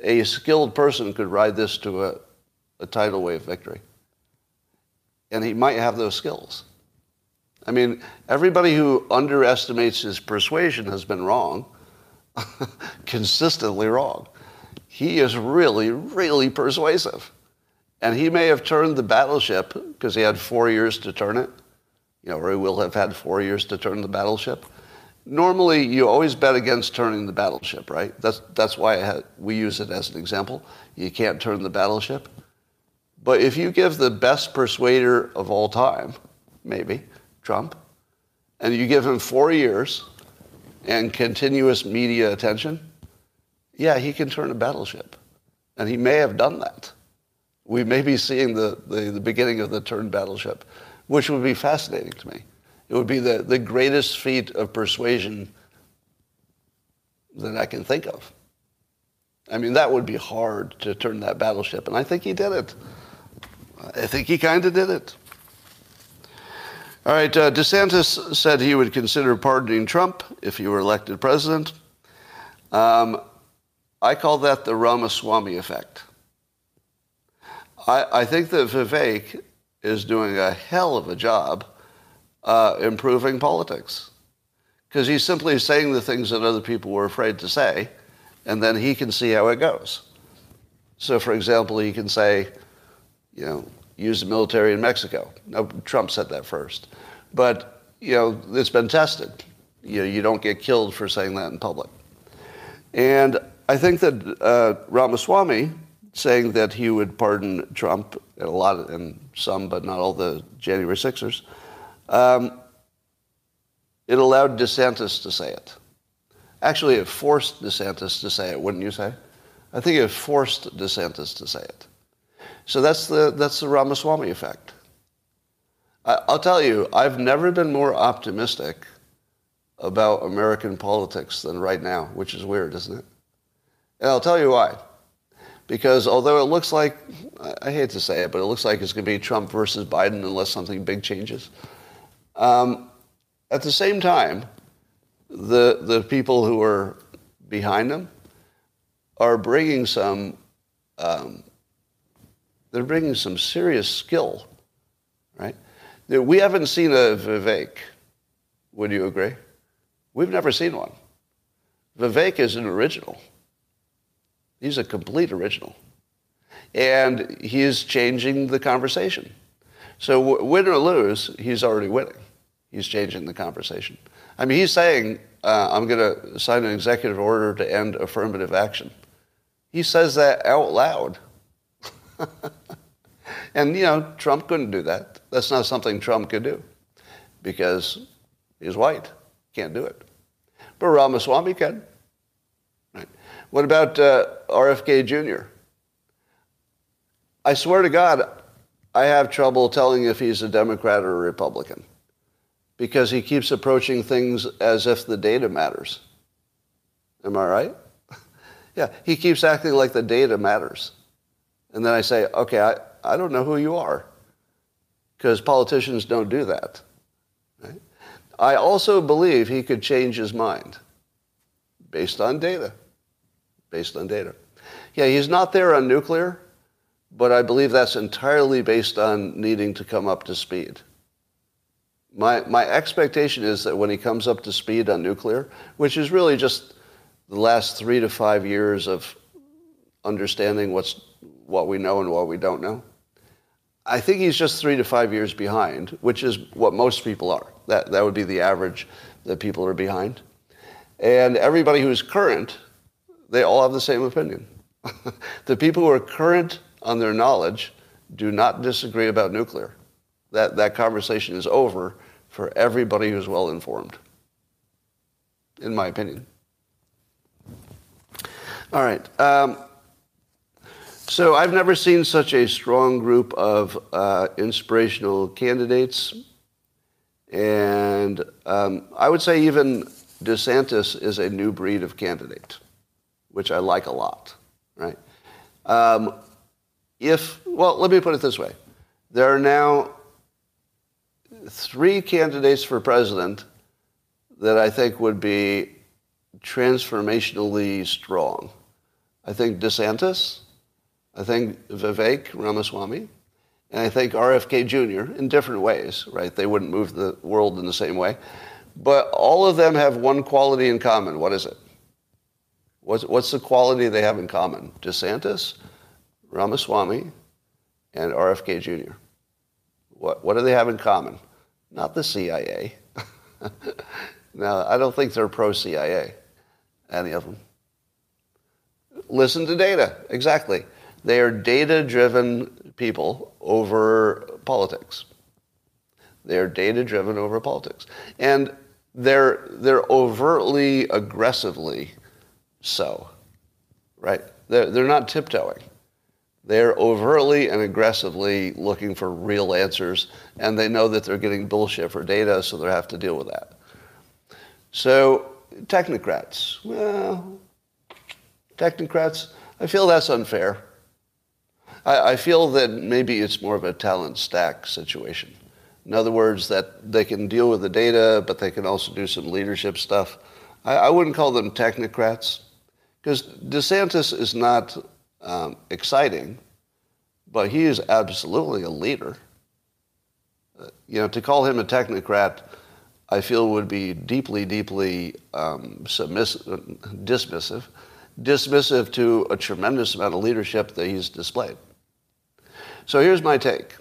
a skilled person could ride this to a, a tidal wave victory. And he might have those skills. I mean, everybody who underestimates his persuasion has been wrong, consistently wrong. He is really, really persuasive. And he may have turned the battleship because he had four years to turn it you know, or he will have had four years to turn the battleship. Normally, you always bet against turning the battleship, right? That's, that's why we use it as an example. You can't turn the battleship. But if you give the best persuader of all time, maybe, Trump, and you give him four years and continuous media attention, yeah, he can turn a battleship. And he may have done that. We may be seeing the, the, the beginning of the turn battleship which would be fascinating to me. It would be the, the greatest feat of persuasion that I can think of. I mean, that would be hard to turn that battleship, and I think he did it. I think he kind of did it. All right, uh, DeSantis said he would consider pardoning Trump if he were elected president. Um, I call that the Ramaswamy effect. I, I think that Vivek is doing a hell of a job uh, improving politics. Because he's simply saying the things that other people were afraid to say, and then he can see how it goes. So, for example, he can say, you know, use the military in Mexico. No, Trump said that first. But, you know, it's been tested. You, know, you don't get killed for saying that in public. And I think that uh, Ramaswamy saying that he would pardon Trump and a lot of, and some, but not all the January Sixers, um, it allowed DeSantis to say it. Actually, it forced DeSantis to say it, wouldn't you say? I think it forced DeSantis to say it. So that's the, that's the Ramaswamy effect. I, I'll tell you, I've never been more optimistic about American politics than right now, which is weird, isn't it? And I'll tell you why. Because although it looks like, I hate to say it, but it looks like it's going to be Trump versus Biden unless something big changes. Um, at the same time, the, the people who are behind them are bringing some, um, they're bringing some serious skill, right? We haven't seen a Vivek. Would you agree? We've never seen one. Vivek is an original. He's a complete original. And he's changing the conversation. So win or lose, he's already winning. He's changing the conversation. I mean, he's saying, uh, I'm going to sign an executive order to end affirmative action. He says that out loud. and, you know, Trump couldn't do that. That's not something Trump could do because he's white. Can't do it. But Ramaswamy can. What about uh, RFK Jr.? I swear to God, I have trouble telling if he's a Democrat or a Republican because he keeps approaching things as if the data matters. Am I right? Yeah, he keeps acting like the data matters. And then I say, okay, I, I don't know who you are. Because politicians don't do that. Right? I also believe he could change his mind based on data. Based on data. Yeah, he's not there on nuclear, but I believe that's entirely based on needing to come up to speed. My, my expectation is that when he comes up to speed on nuclear, which is really just the last three to five years of understanding what's what we know and what we don't know. I think he's just three to five years behind, which is what most people are. That that would be the average that people are behind. And everybody who's current, they all have the same opinion. the people who are current on their knowledge do not disagree about nuclear. That that conversation is over for everybody who's well informed. In my opinion. All right. Um, so I've never seen such a strong group of uh, inspirational candidates. And um, I would say even DeSantis is a new breed of candidate, which I like a lot, right? Um, if, well, let me put it this way. There are now three candidates for president that I think would be transformationally strong. I think DeSantis, I think Vivek Ramaswamy, and I think RFK Jr. in different ways, right? They wouldn't move the world in the same way. But all of them have one quality in common. What is it? What's, what's the quality they have in common? DeSantis, Ramaswamy, and RFK Jr. What, what do they have in common? Not the CIA. now, I don't think they're pro CIA, any of them. Listen to data. Exactly. They are data driven people over politics. They're data driven over politics. And they're, they're overtly, aggressively so, right? They're, they're not tiptoeing. They're overtly and aggressively looking for real answers, and they know that they're getting bullshit for data, so they have to deal with that. So, technocrats, well, technocrats, I feel that's unfair. I, I feel that maybe it's more of a talent stack situation. In other words, that they can deal with the data, but they can also do some leadership stuff. I, I wouldn't call them technocrats, because DeSantis is not um, exciting, but he is absolutely a leader. Uh, you know, to call him a technocrat, I feel would be deeply, deeply um, submissive, dismissive dismissive to a tremendous amount of leadership that he's displayed. So here's my take.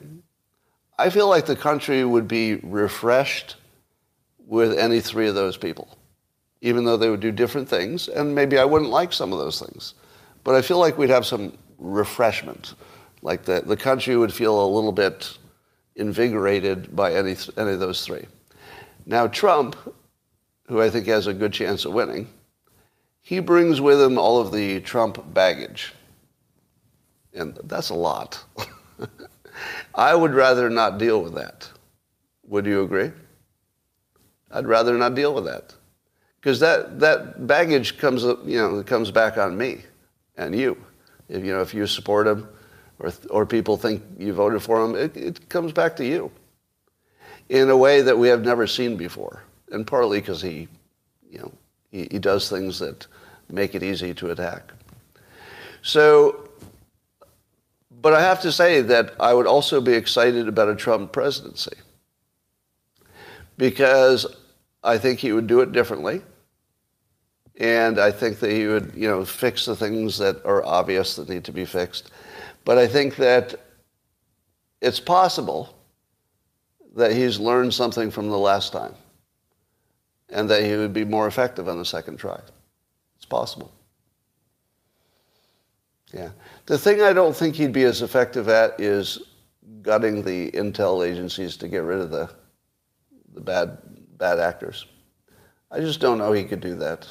I feel like the country would be refreshed with any three of those people, even though they would do different things, and maybe I wouldn't like some of those things. But I feel like we'd have some refreshment, like the, the country would feel a little bit invigorated by any, any of those three. Now, Trump, who I think has a good chance of winning, he brings with him all of the Trump baggage. And that's a lot. I would rather not deal with that. Would you agree? I'd rather not deal with that. Because that, that baggage comes, you know, comes back on me and you. If, you know, if you support him or, or people think you voted for him, it, it comes back to you in a way that we have never seen before. And partly because he, you know, he, he does things that make it easy to attack. So, but I have to say that I would also be excited about a Trump presidency because I think he would do it differently. And I think that he would, you know, fix the things that are obvious that need to be fixed. But I think that it's possible that he's learned something from the last time and that he would be more effective on the second try. It's possible. Yeah. The thing I don't think he'd be as effective at is gutting the intel agencies to get rid of the, the bad, bad actors. I just don't know he could do that.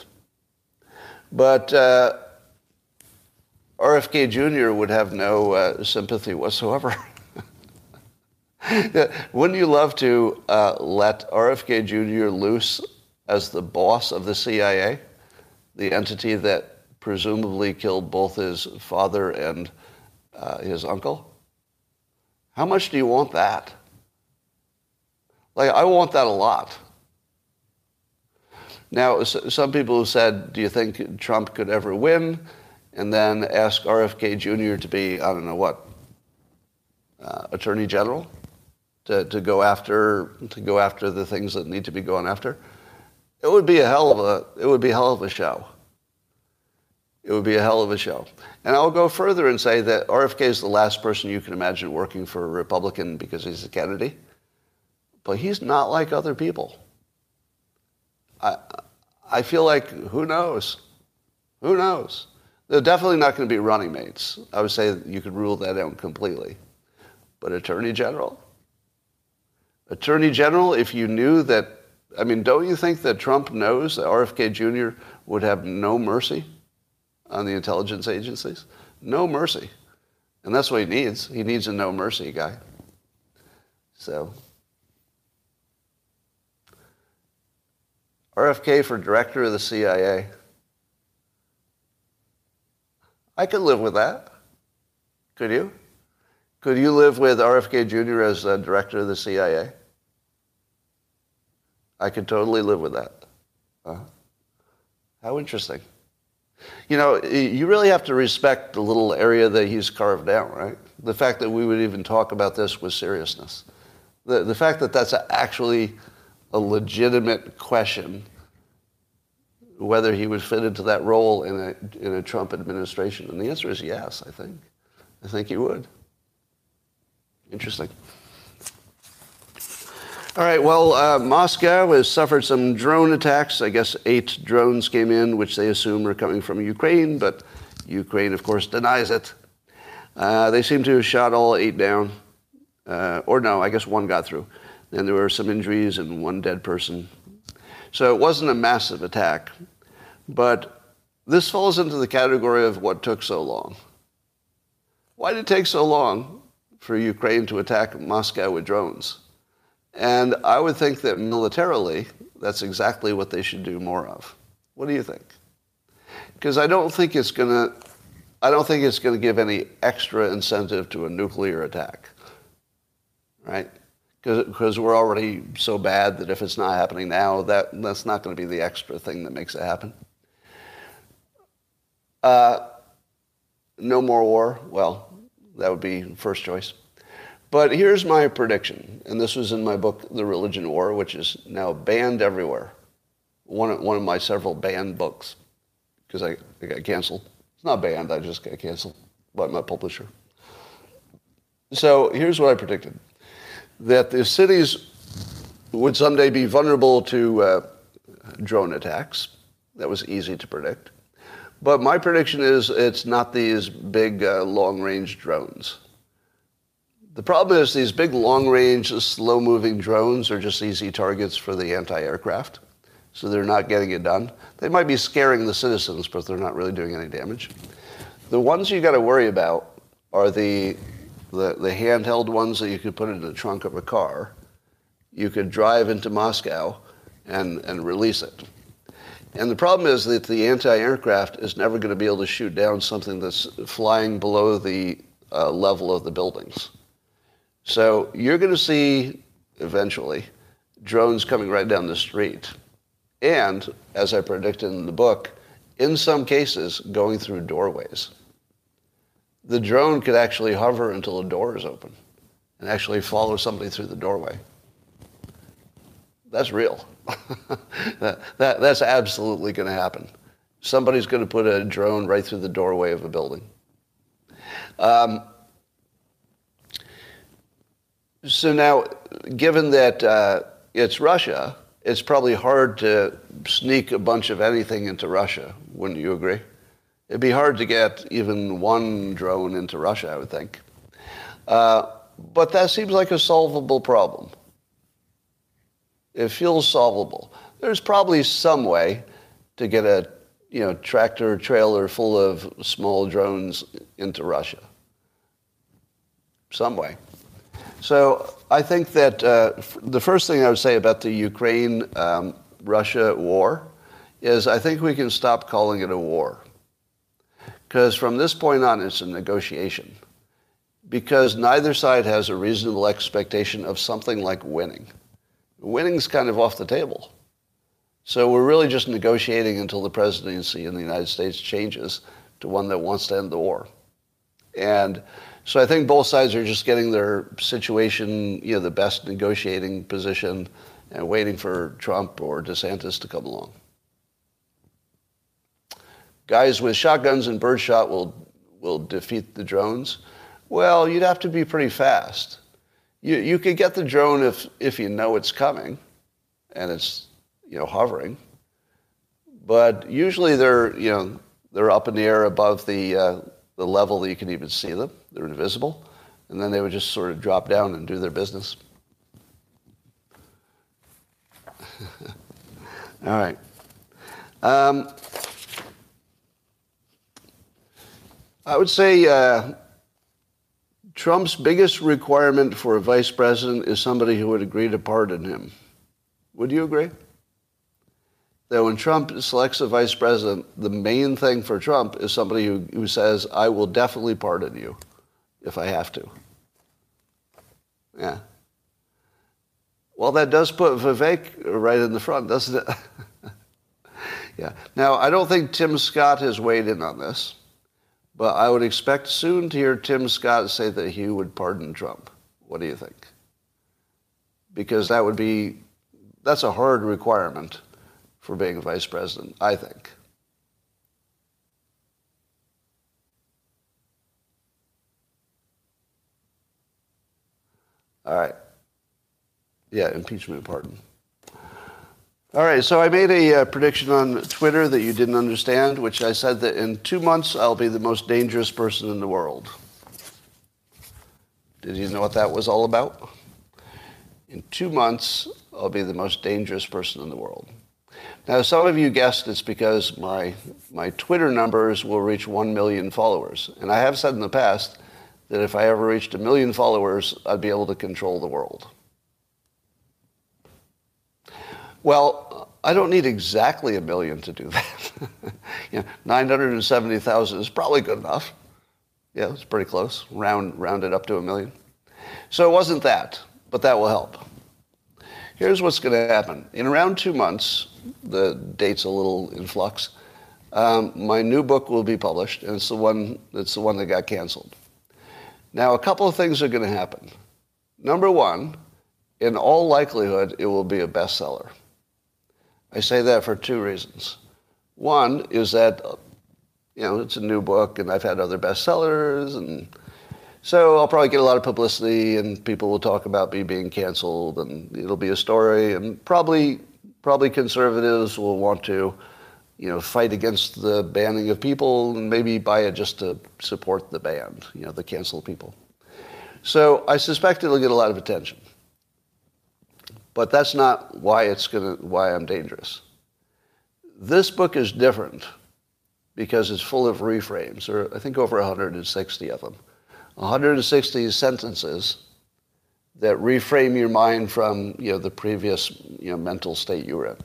But uh, RFK Jr. would have no uh, sympathy whatsoever. Wouldn't you love to uh, let RFK Jr. loose as the boss of the CIA, the entity that presumably killed both his father and uh, his uncle? How much do you want that? Like, I want that a lot. Now, some people have said, do you think Trump could ever win? And then ask RFK Jr. to be, I don't know what, uh, Attorney General to, to go after to go after the things that need to be going after. It would be a hell of a it would be a hell of a show. It would be a hell of a show. And I'll go further and say that RFK is the last person you can imagine working for a Republican because he's a Kennedy. But he's not like other people. I, I feel like, who knows? Who knows? They're definitely not going to be running mates. I would say you could rule that out completely. But Attorney General? Attorney General, if you knew that, I mean, don't you think that Trump knows that RFK Jr. would have no mercy on the intelligence agencies? No mercy. And that's what he needs. He needs a no mercy guy. So RFK for director of the CIA. I could live with that. Could you? Could you live with RFK Jr. as director of the CIA? I could totally live with that. Uh, how interesting. You know, you really have to respect the little area that he's carved out, right? The fact that we would even talk about this with seriousness. The, the fact that that's actually a legitimate question whether he would fit into that role in a, in a Trump administration. And the answer is yes, I think. I think he would. Interesting. All right, well, uh, Moscow has suffered some drone attacks. I guess eight drones came in, which they assume are coming from Ukraine, but Ukraine, of course, denies it. Uh, they seem to have shot all eight down. Uh, or no, I guess one got through. Then there were some injuries and one dead person. So it wasn't a massive attack. But this falls into the category of what took so long. Why did it take so long for Ukraine to attack Moscow with drones? And I would think that militarily, that's exactly what they should do more of. What do you think? Because I don't think it's going to I don't think it's going to give any extra incentive to a nuclear attack. Right? because we're already so bad that if it's not happening now, that, that's not going to be the extra thing that makes it happen. Uh, no more war. Well, that would be first choice. But here's my prediction, and this was in my book, The Religion War, which is now banned everywhere. One of, one of my several banned books, because I, I got canceled. It's not banned, I just got canceled by my publisher. So here's what I predicted that the cities would someday be vulnerable to uh, drone attacks. That was easy to predict. But my prediction is it's not these big uh, long range drones. The problem is these big long range, slow moving drones are just easy targets for the anti aircraft. So they're not getting it done. They might be scaring the citizens, but they're not really doing any damage. The ones you got to worry about are the, the, the handheld ones that you could put in the trunk of a car. You could drive into Moscow and, and release it. And the problem is that the anti-aircraft is never going to be able to shoot down something that's flying below the uh, level of the buildings. So you're going to see eventually drones coming right down the street. And, as I predicted in the book, in some cases, going through doorways the drone could actually hover until a door is open and actually follow somebody through the doorway. That's real. that, that, that's absolutely going to happen. Somebody's going to put a drone right through the doorway of a building. Um, so now, given that uh, it's Russia, it's probably hard to sneak a bunch of anything into Russia. Wouldn't you agree? It'd be hard to get even one drone into Russia, I would think. Uh, but that seems like a solvable problem. It feels solvable. There's probably some way to get a you know, tractor trailer full of small drones into Russia. Some way. So I think that uh, the first thing I would say about the Ukraine um, Russia war is I think we can stop calling it a war. Because from this point on, it's a negotiation. Because neither side has a reasonable expectation of something like winning. Winning's kind of off the table. So we're really just negotiating until the presidency in the United States changes to one that wants to end the war. And so I think both sides are just getting their situation, you know, the best negotiating position and waiting for Trump or DeSantis to come along. Guys with shotguns and birdshot will, will defeat the drones. Well, you'd have to be pretty fast. You, you could get the drone if, if you know it's coming and it's you know, hovering. But usually they're, you know, they're up in the air above the, uh, the level that you can even see them. They're invisible. And then they would just sort of drop down and do their business. All right. Um, I would say uh, Trump's biggest requirement for a vice president is somebody who would agree to pardon him. Would you agree? That when Trump selects a vice president, the main thing for Trump is somebody who, who says, I will definitely pardon you if I have to. Yeah. Well, that does put Vivek right in the front, doesn't it? yeah. Now, I don't think Tim Scott has weighed in on this. But I would expect soon to hear Tim Scott say that he would pardon Trump. What do you think? Because that would be, that's a hard requirement for being vice president, I think. All right. Yeah, impeachment pardon. All right, so I made a uh, prediction on Twitter that you didn't understand, which I said that in two months I'll be the most dangerous person in the world. Did you know what that was all about? In two months, I'll be the most dangerous person in the world. Now, some of you guessed it's because my, my Twitter numbers will reach 1 million followers. And I have said in the past that if I ever reached a million followers, I'd be able to control the world. Well, I don't need exactly a million to do that. you know, 970,000 is probably good enough. Yeah, it's pretty close. Round, round it up to a million. So it wasn't that, but that will help. Here's what's going to happen. In around two months, the date's a little in flux, um, my new book will be published, and it's the one, it's the one that got canceled. Now, a couple of things are going to happen. Number one, in all likelihood, it will be a bestseller. I say that for two reasons. One is that, you know, it's a new book and I've had other bestsellers and So I'll probably get a lot of publicity, and people will talk about me being canceled, and it'll be a story, and probably probably conservatives will want to, you know, fight against the banning of people, and maybe buy it just to support the banned, you know, the cancel people. So I suspect it'll get a lot of attention, but that's not why it's gonna why I'm dangerous. This book is different because it's full of reframes. Are, I think, over 160 of them. 160 sentences that reframe your mind from you know, the previous you know, mental state you were in.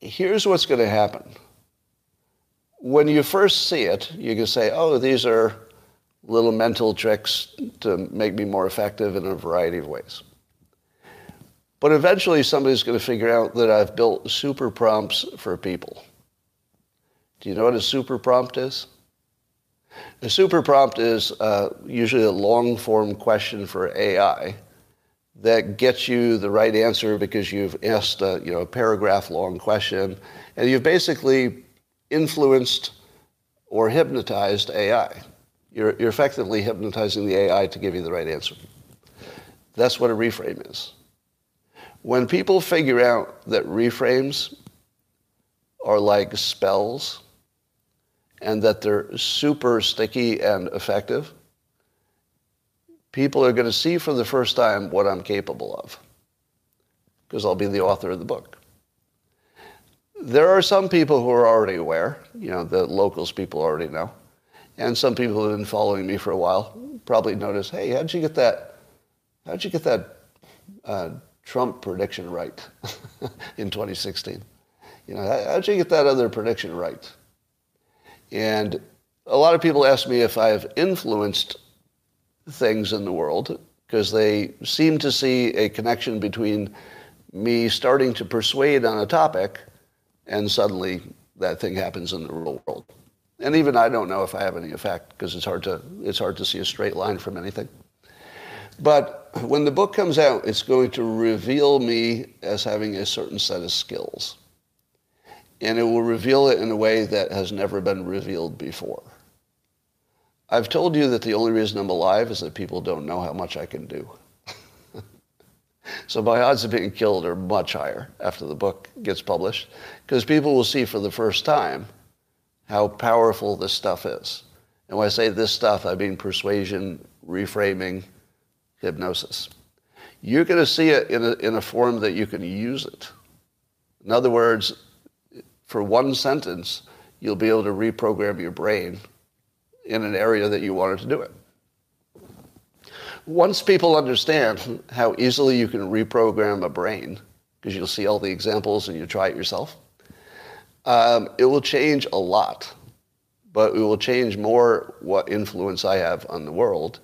Here's what's going to happen. When you first see it, you can say, oh, these are little mental tricks to make me more effective in a variety of ways. But eventually somebody's going to figure out that I've built super prompts for people. Do you know what a super prompt is? A super prompt is uh, usually a long form question for AI that gets you the right answer because you've asked a, you know, a paragraph long question and you've basically influenced or hypnotized AI. You're, you're effectively hypnotizing the AI to give you the right answer. That's what a reframe is. When people figure out that reframes are like spells, and that they're super sticky and effective, people are going to see for the first time what I'm capable of because I'll be the author of the book. There are some people who are already aware, you know, the locals people already know, and some people who have been following me for a while probably notice, hey, how'd you get that, how'd you get that uh, Trump prediction right in 2016? You know, how'd you get that other prediction right? And a lot of people ask me if I've influenced things in the world because they seem to see a connection between me starting to persuade on a topic and suddenly that thing happens in the real world. And even I don't know if I have any effect because it's hard to it's hard to see a straight line from anything. But when the book comes out, it's going to reveal me as having a certain set of skills and it will reveal it in a way that has never been revealed before. I've told you that the only reason I'm alive is that people don't know how much I can do. so my odds of being killed are much higher after the book gets published because people will see for the first time how powerful this stuff is. And when I say this stuff, I mean persuasion, reframing, hypnosis. You're going to see it in a, in a form that you can use it. In other words, for one sentence, you'll be able to reprogram your brain in an area that you wanted to do it. Once people understand how easily you can reprogram a brain, because you'll see all the examples and you try it yourself, um, it will change a lot. But it will change more what influence I have on the world.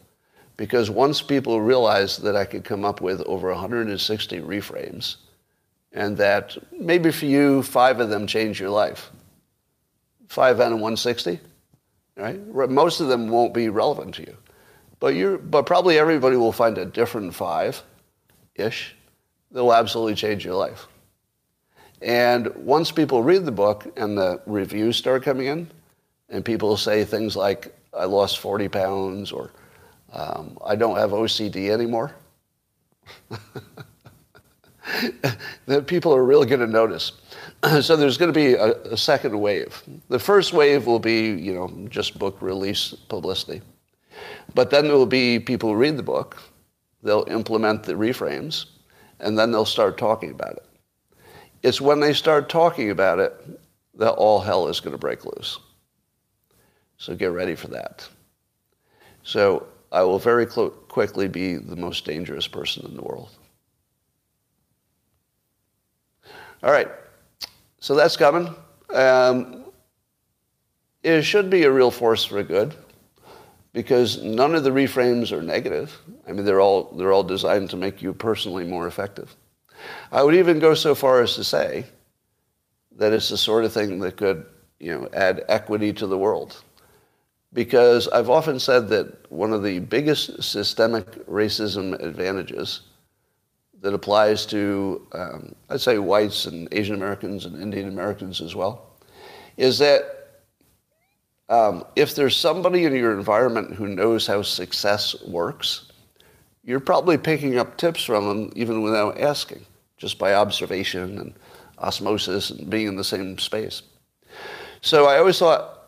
Because once people realize that I could come up with over 160 reframes, and that maybe for you, five of them change your life. Five out of 160, right? Most of them won't be relevant to you. But, you're, but probably everybody will find a different five-ish that will absolutely change your life. And once people read the book and the reviews start coming in, and people say things like, I lost 40 pounds, or um, I don't have OCD anymore. that people are really going to notice. so there's going to be a, a, second wave. The first wave will be, you know, just book release publicity. But then there will be people who read the book, they'll implement the reframes, and then they'll start talking about it. It's when they start talking about it that all hell is going to break loose. So get ready for that. So I will very cl- quickly be the most dangerous person in the world. All right. So that's coming. Um, it should be a real force for good because none of the reframes are negative. I mean, they're all, they're all designed to make you personally more effective. I would even go so far as to say that it's the sort of thing that could you know, add equity to the world. Because I've often said that one of the biggest systemic racism advantages that applies to, um, I'd say, whites and Asian Americans and Indian Americans as well, is that um, if there's somebody in your environment who knows how success works, you're probably picking up tips from them even without asking, just by observation and osmosis and being in the same space. So I always thought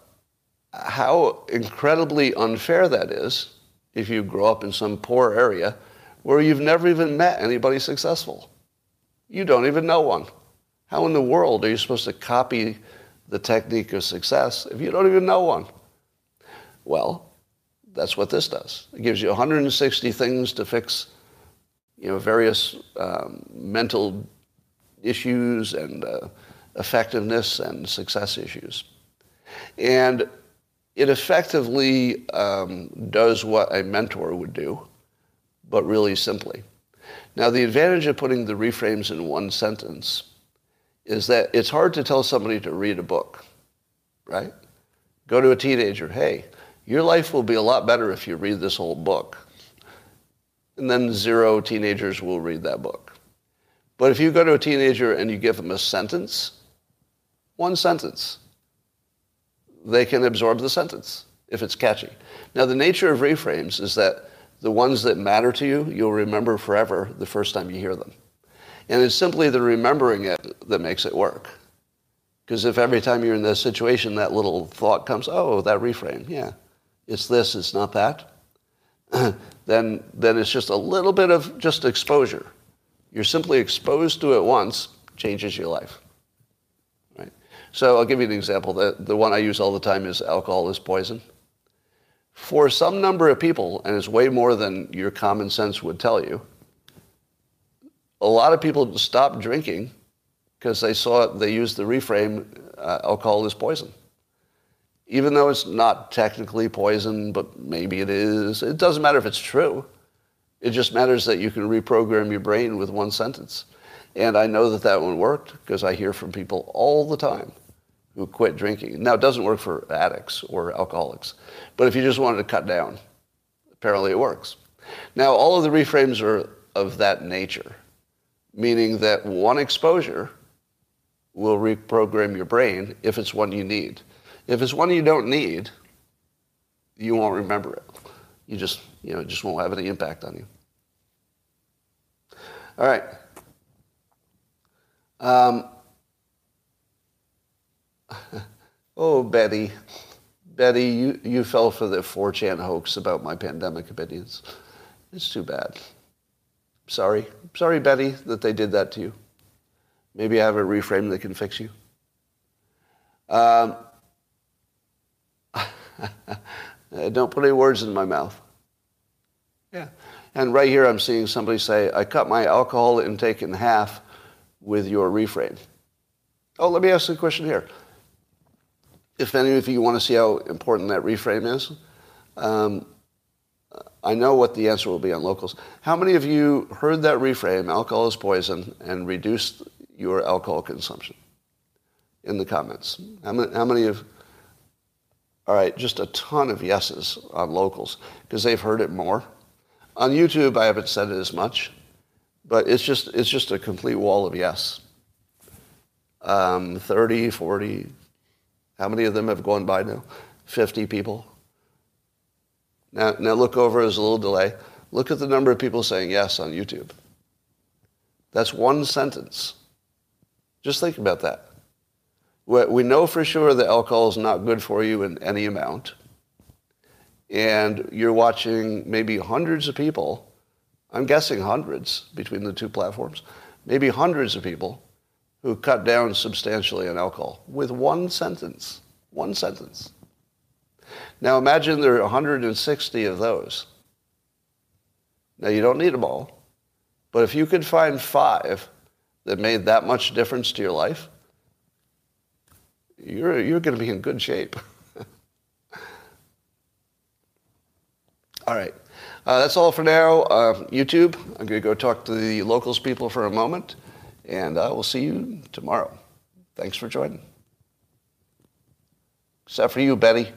how incredibly unfair that is if you grow up in some poor area where you've never even met anybody successful. You don't even know one. How in the world are you supposed to copy the technique of success if you don't even know one? Well, that's what this does. It gives you 160 things to fix, you know, various um, mental issues and uh, effectiveness and success issues. And it effectively um, does what a mentor would do, but really simply. Now, the advantage of putting the reframes in one sentence is that it's hard to tell somebody to read a book, right? Go to a teenager, hey, your life will be a lot better if you read this whole book. And then zero teenagers will read that book. But if you go to a teenager and you give them a sentence, one sentence, they can absorb the sentence if it's catchy. Now, the nature of reframes is that the ones that matter to you, you'll remember forever the first time you hear them. And it's simply the remembering it that makes it work. Because if every time you're in this situation, that little thought comes, oh, that reframe, yeah, it's this, it's not that, then, then it's just a little bit of just exposure. You're simply exposed to it once, changes your life. So I'll give you an example. The, the one I use all the time is alcohol is poison. For some number of people, and it's way more than your common sense would tell you, a lot of people stopped drinking because they saw they used the reframe uh, alcohol is poison. Even though it's not technically poison, but maybe it is. It doesn't matter if it's true. It just matters that you can reprogram your brain with one sentence. And I know that that one worked because I hear from people all the time who quit drinking. Now, it doesn't work for addicts or alcoholics, but if you just wanted to cut down, apparently it works. Now, all of the reframes are of that nature, meaning that one exposure will reprogram your brain if it's one you need. If it's one you don't need, you won't remember it. You just, you know, it just won't have any impact on you. All right. Um, oh, Betty. Betty, you, you fell for the 4chan hoax about my pandemic opinions. It's too bad. Sorry. Sorry, Betty, that they did that to you. Maybe I have a reframe that can fix you. Um, don't put any words in my mouth. Yeah. And right here I'm seeing somebody say, I cut my alcohol intake in half with your reframe. Oh, let me ask you a question here if any of you want to see how important that reframe is, um, I know what the answer will be on locals. How many of you heard that reframe, alcohol is poison, and reduced your alcohol consumption? In the comments. How many, how many of, all right, just a ton of yeses on locals, because they've heard it more. On YouTube, I haven't said it as much, but it's just, it's just a complete wall of yes. Um, 30, 40, how many of them have gone by now? 50 people. Now, now look over there's a little delay. Look at the number of people saying yes on YouTube. That's one sentence. Just think about that. We know for sure that alcohol is not good for you in any amount. And you're watching maybe hundreds of people, I'm guessing hundreds between the two platforms, maybe hundreds of people who cut down substantially on alcohol with one sentence. One sentence. Now imagine there are 160 of those. Now you don't need them all, but if you could find five that made that much difference to your life, you're, you're going to be in good shape. all right. Uh, that's all for now. Uh, YouTube, I'm going to go talk to the locals people for a moment. And I will see you tomorrow. Thanks for joining. Except for you, Betty.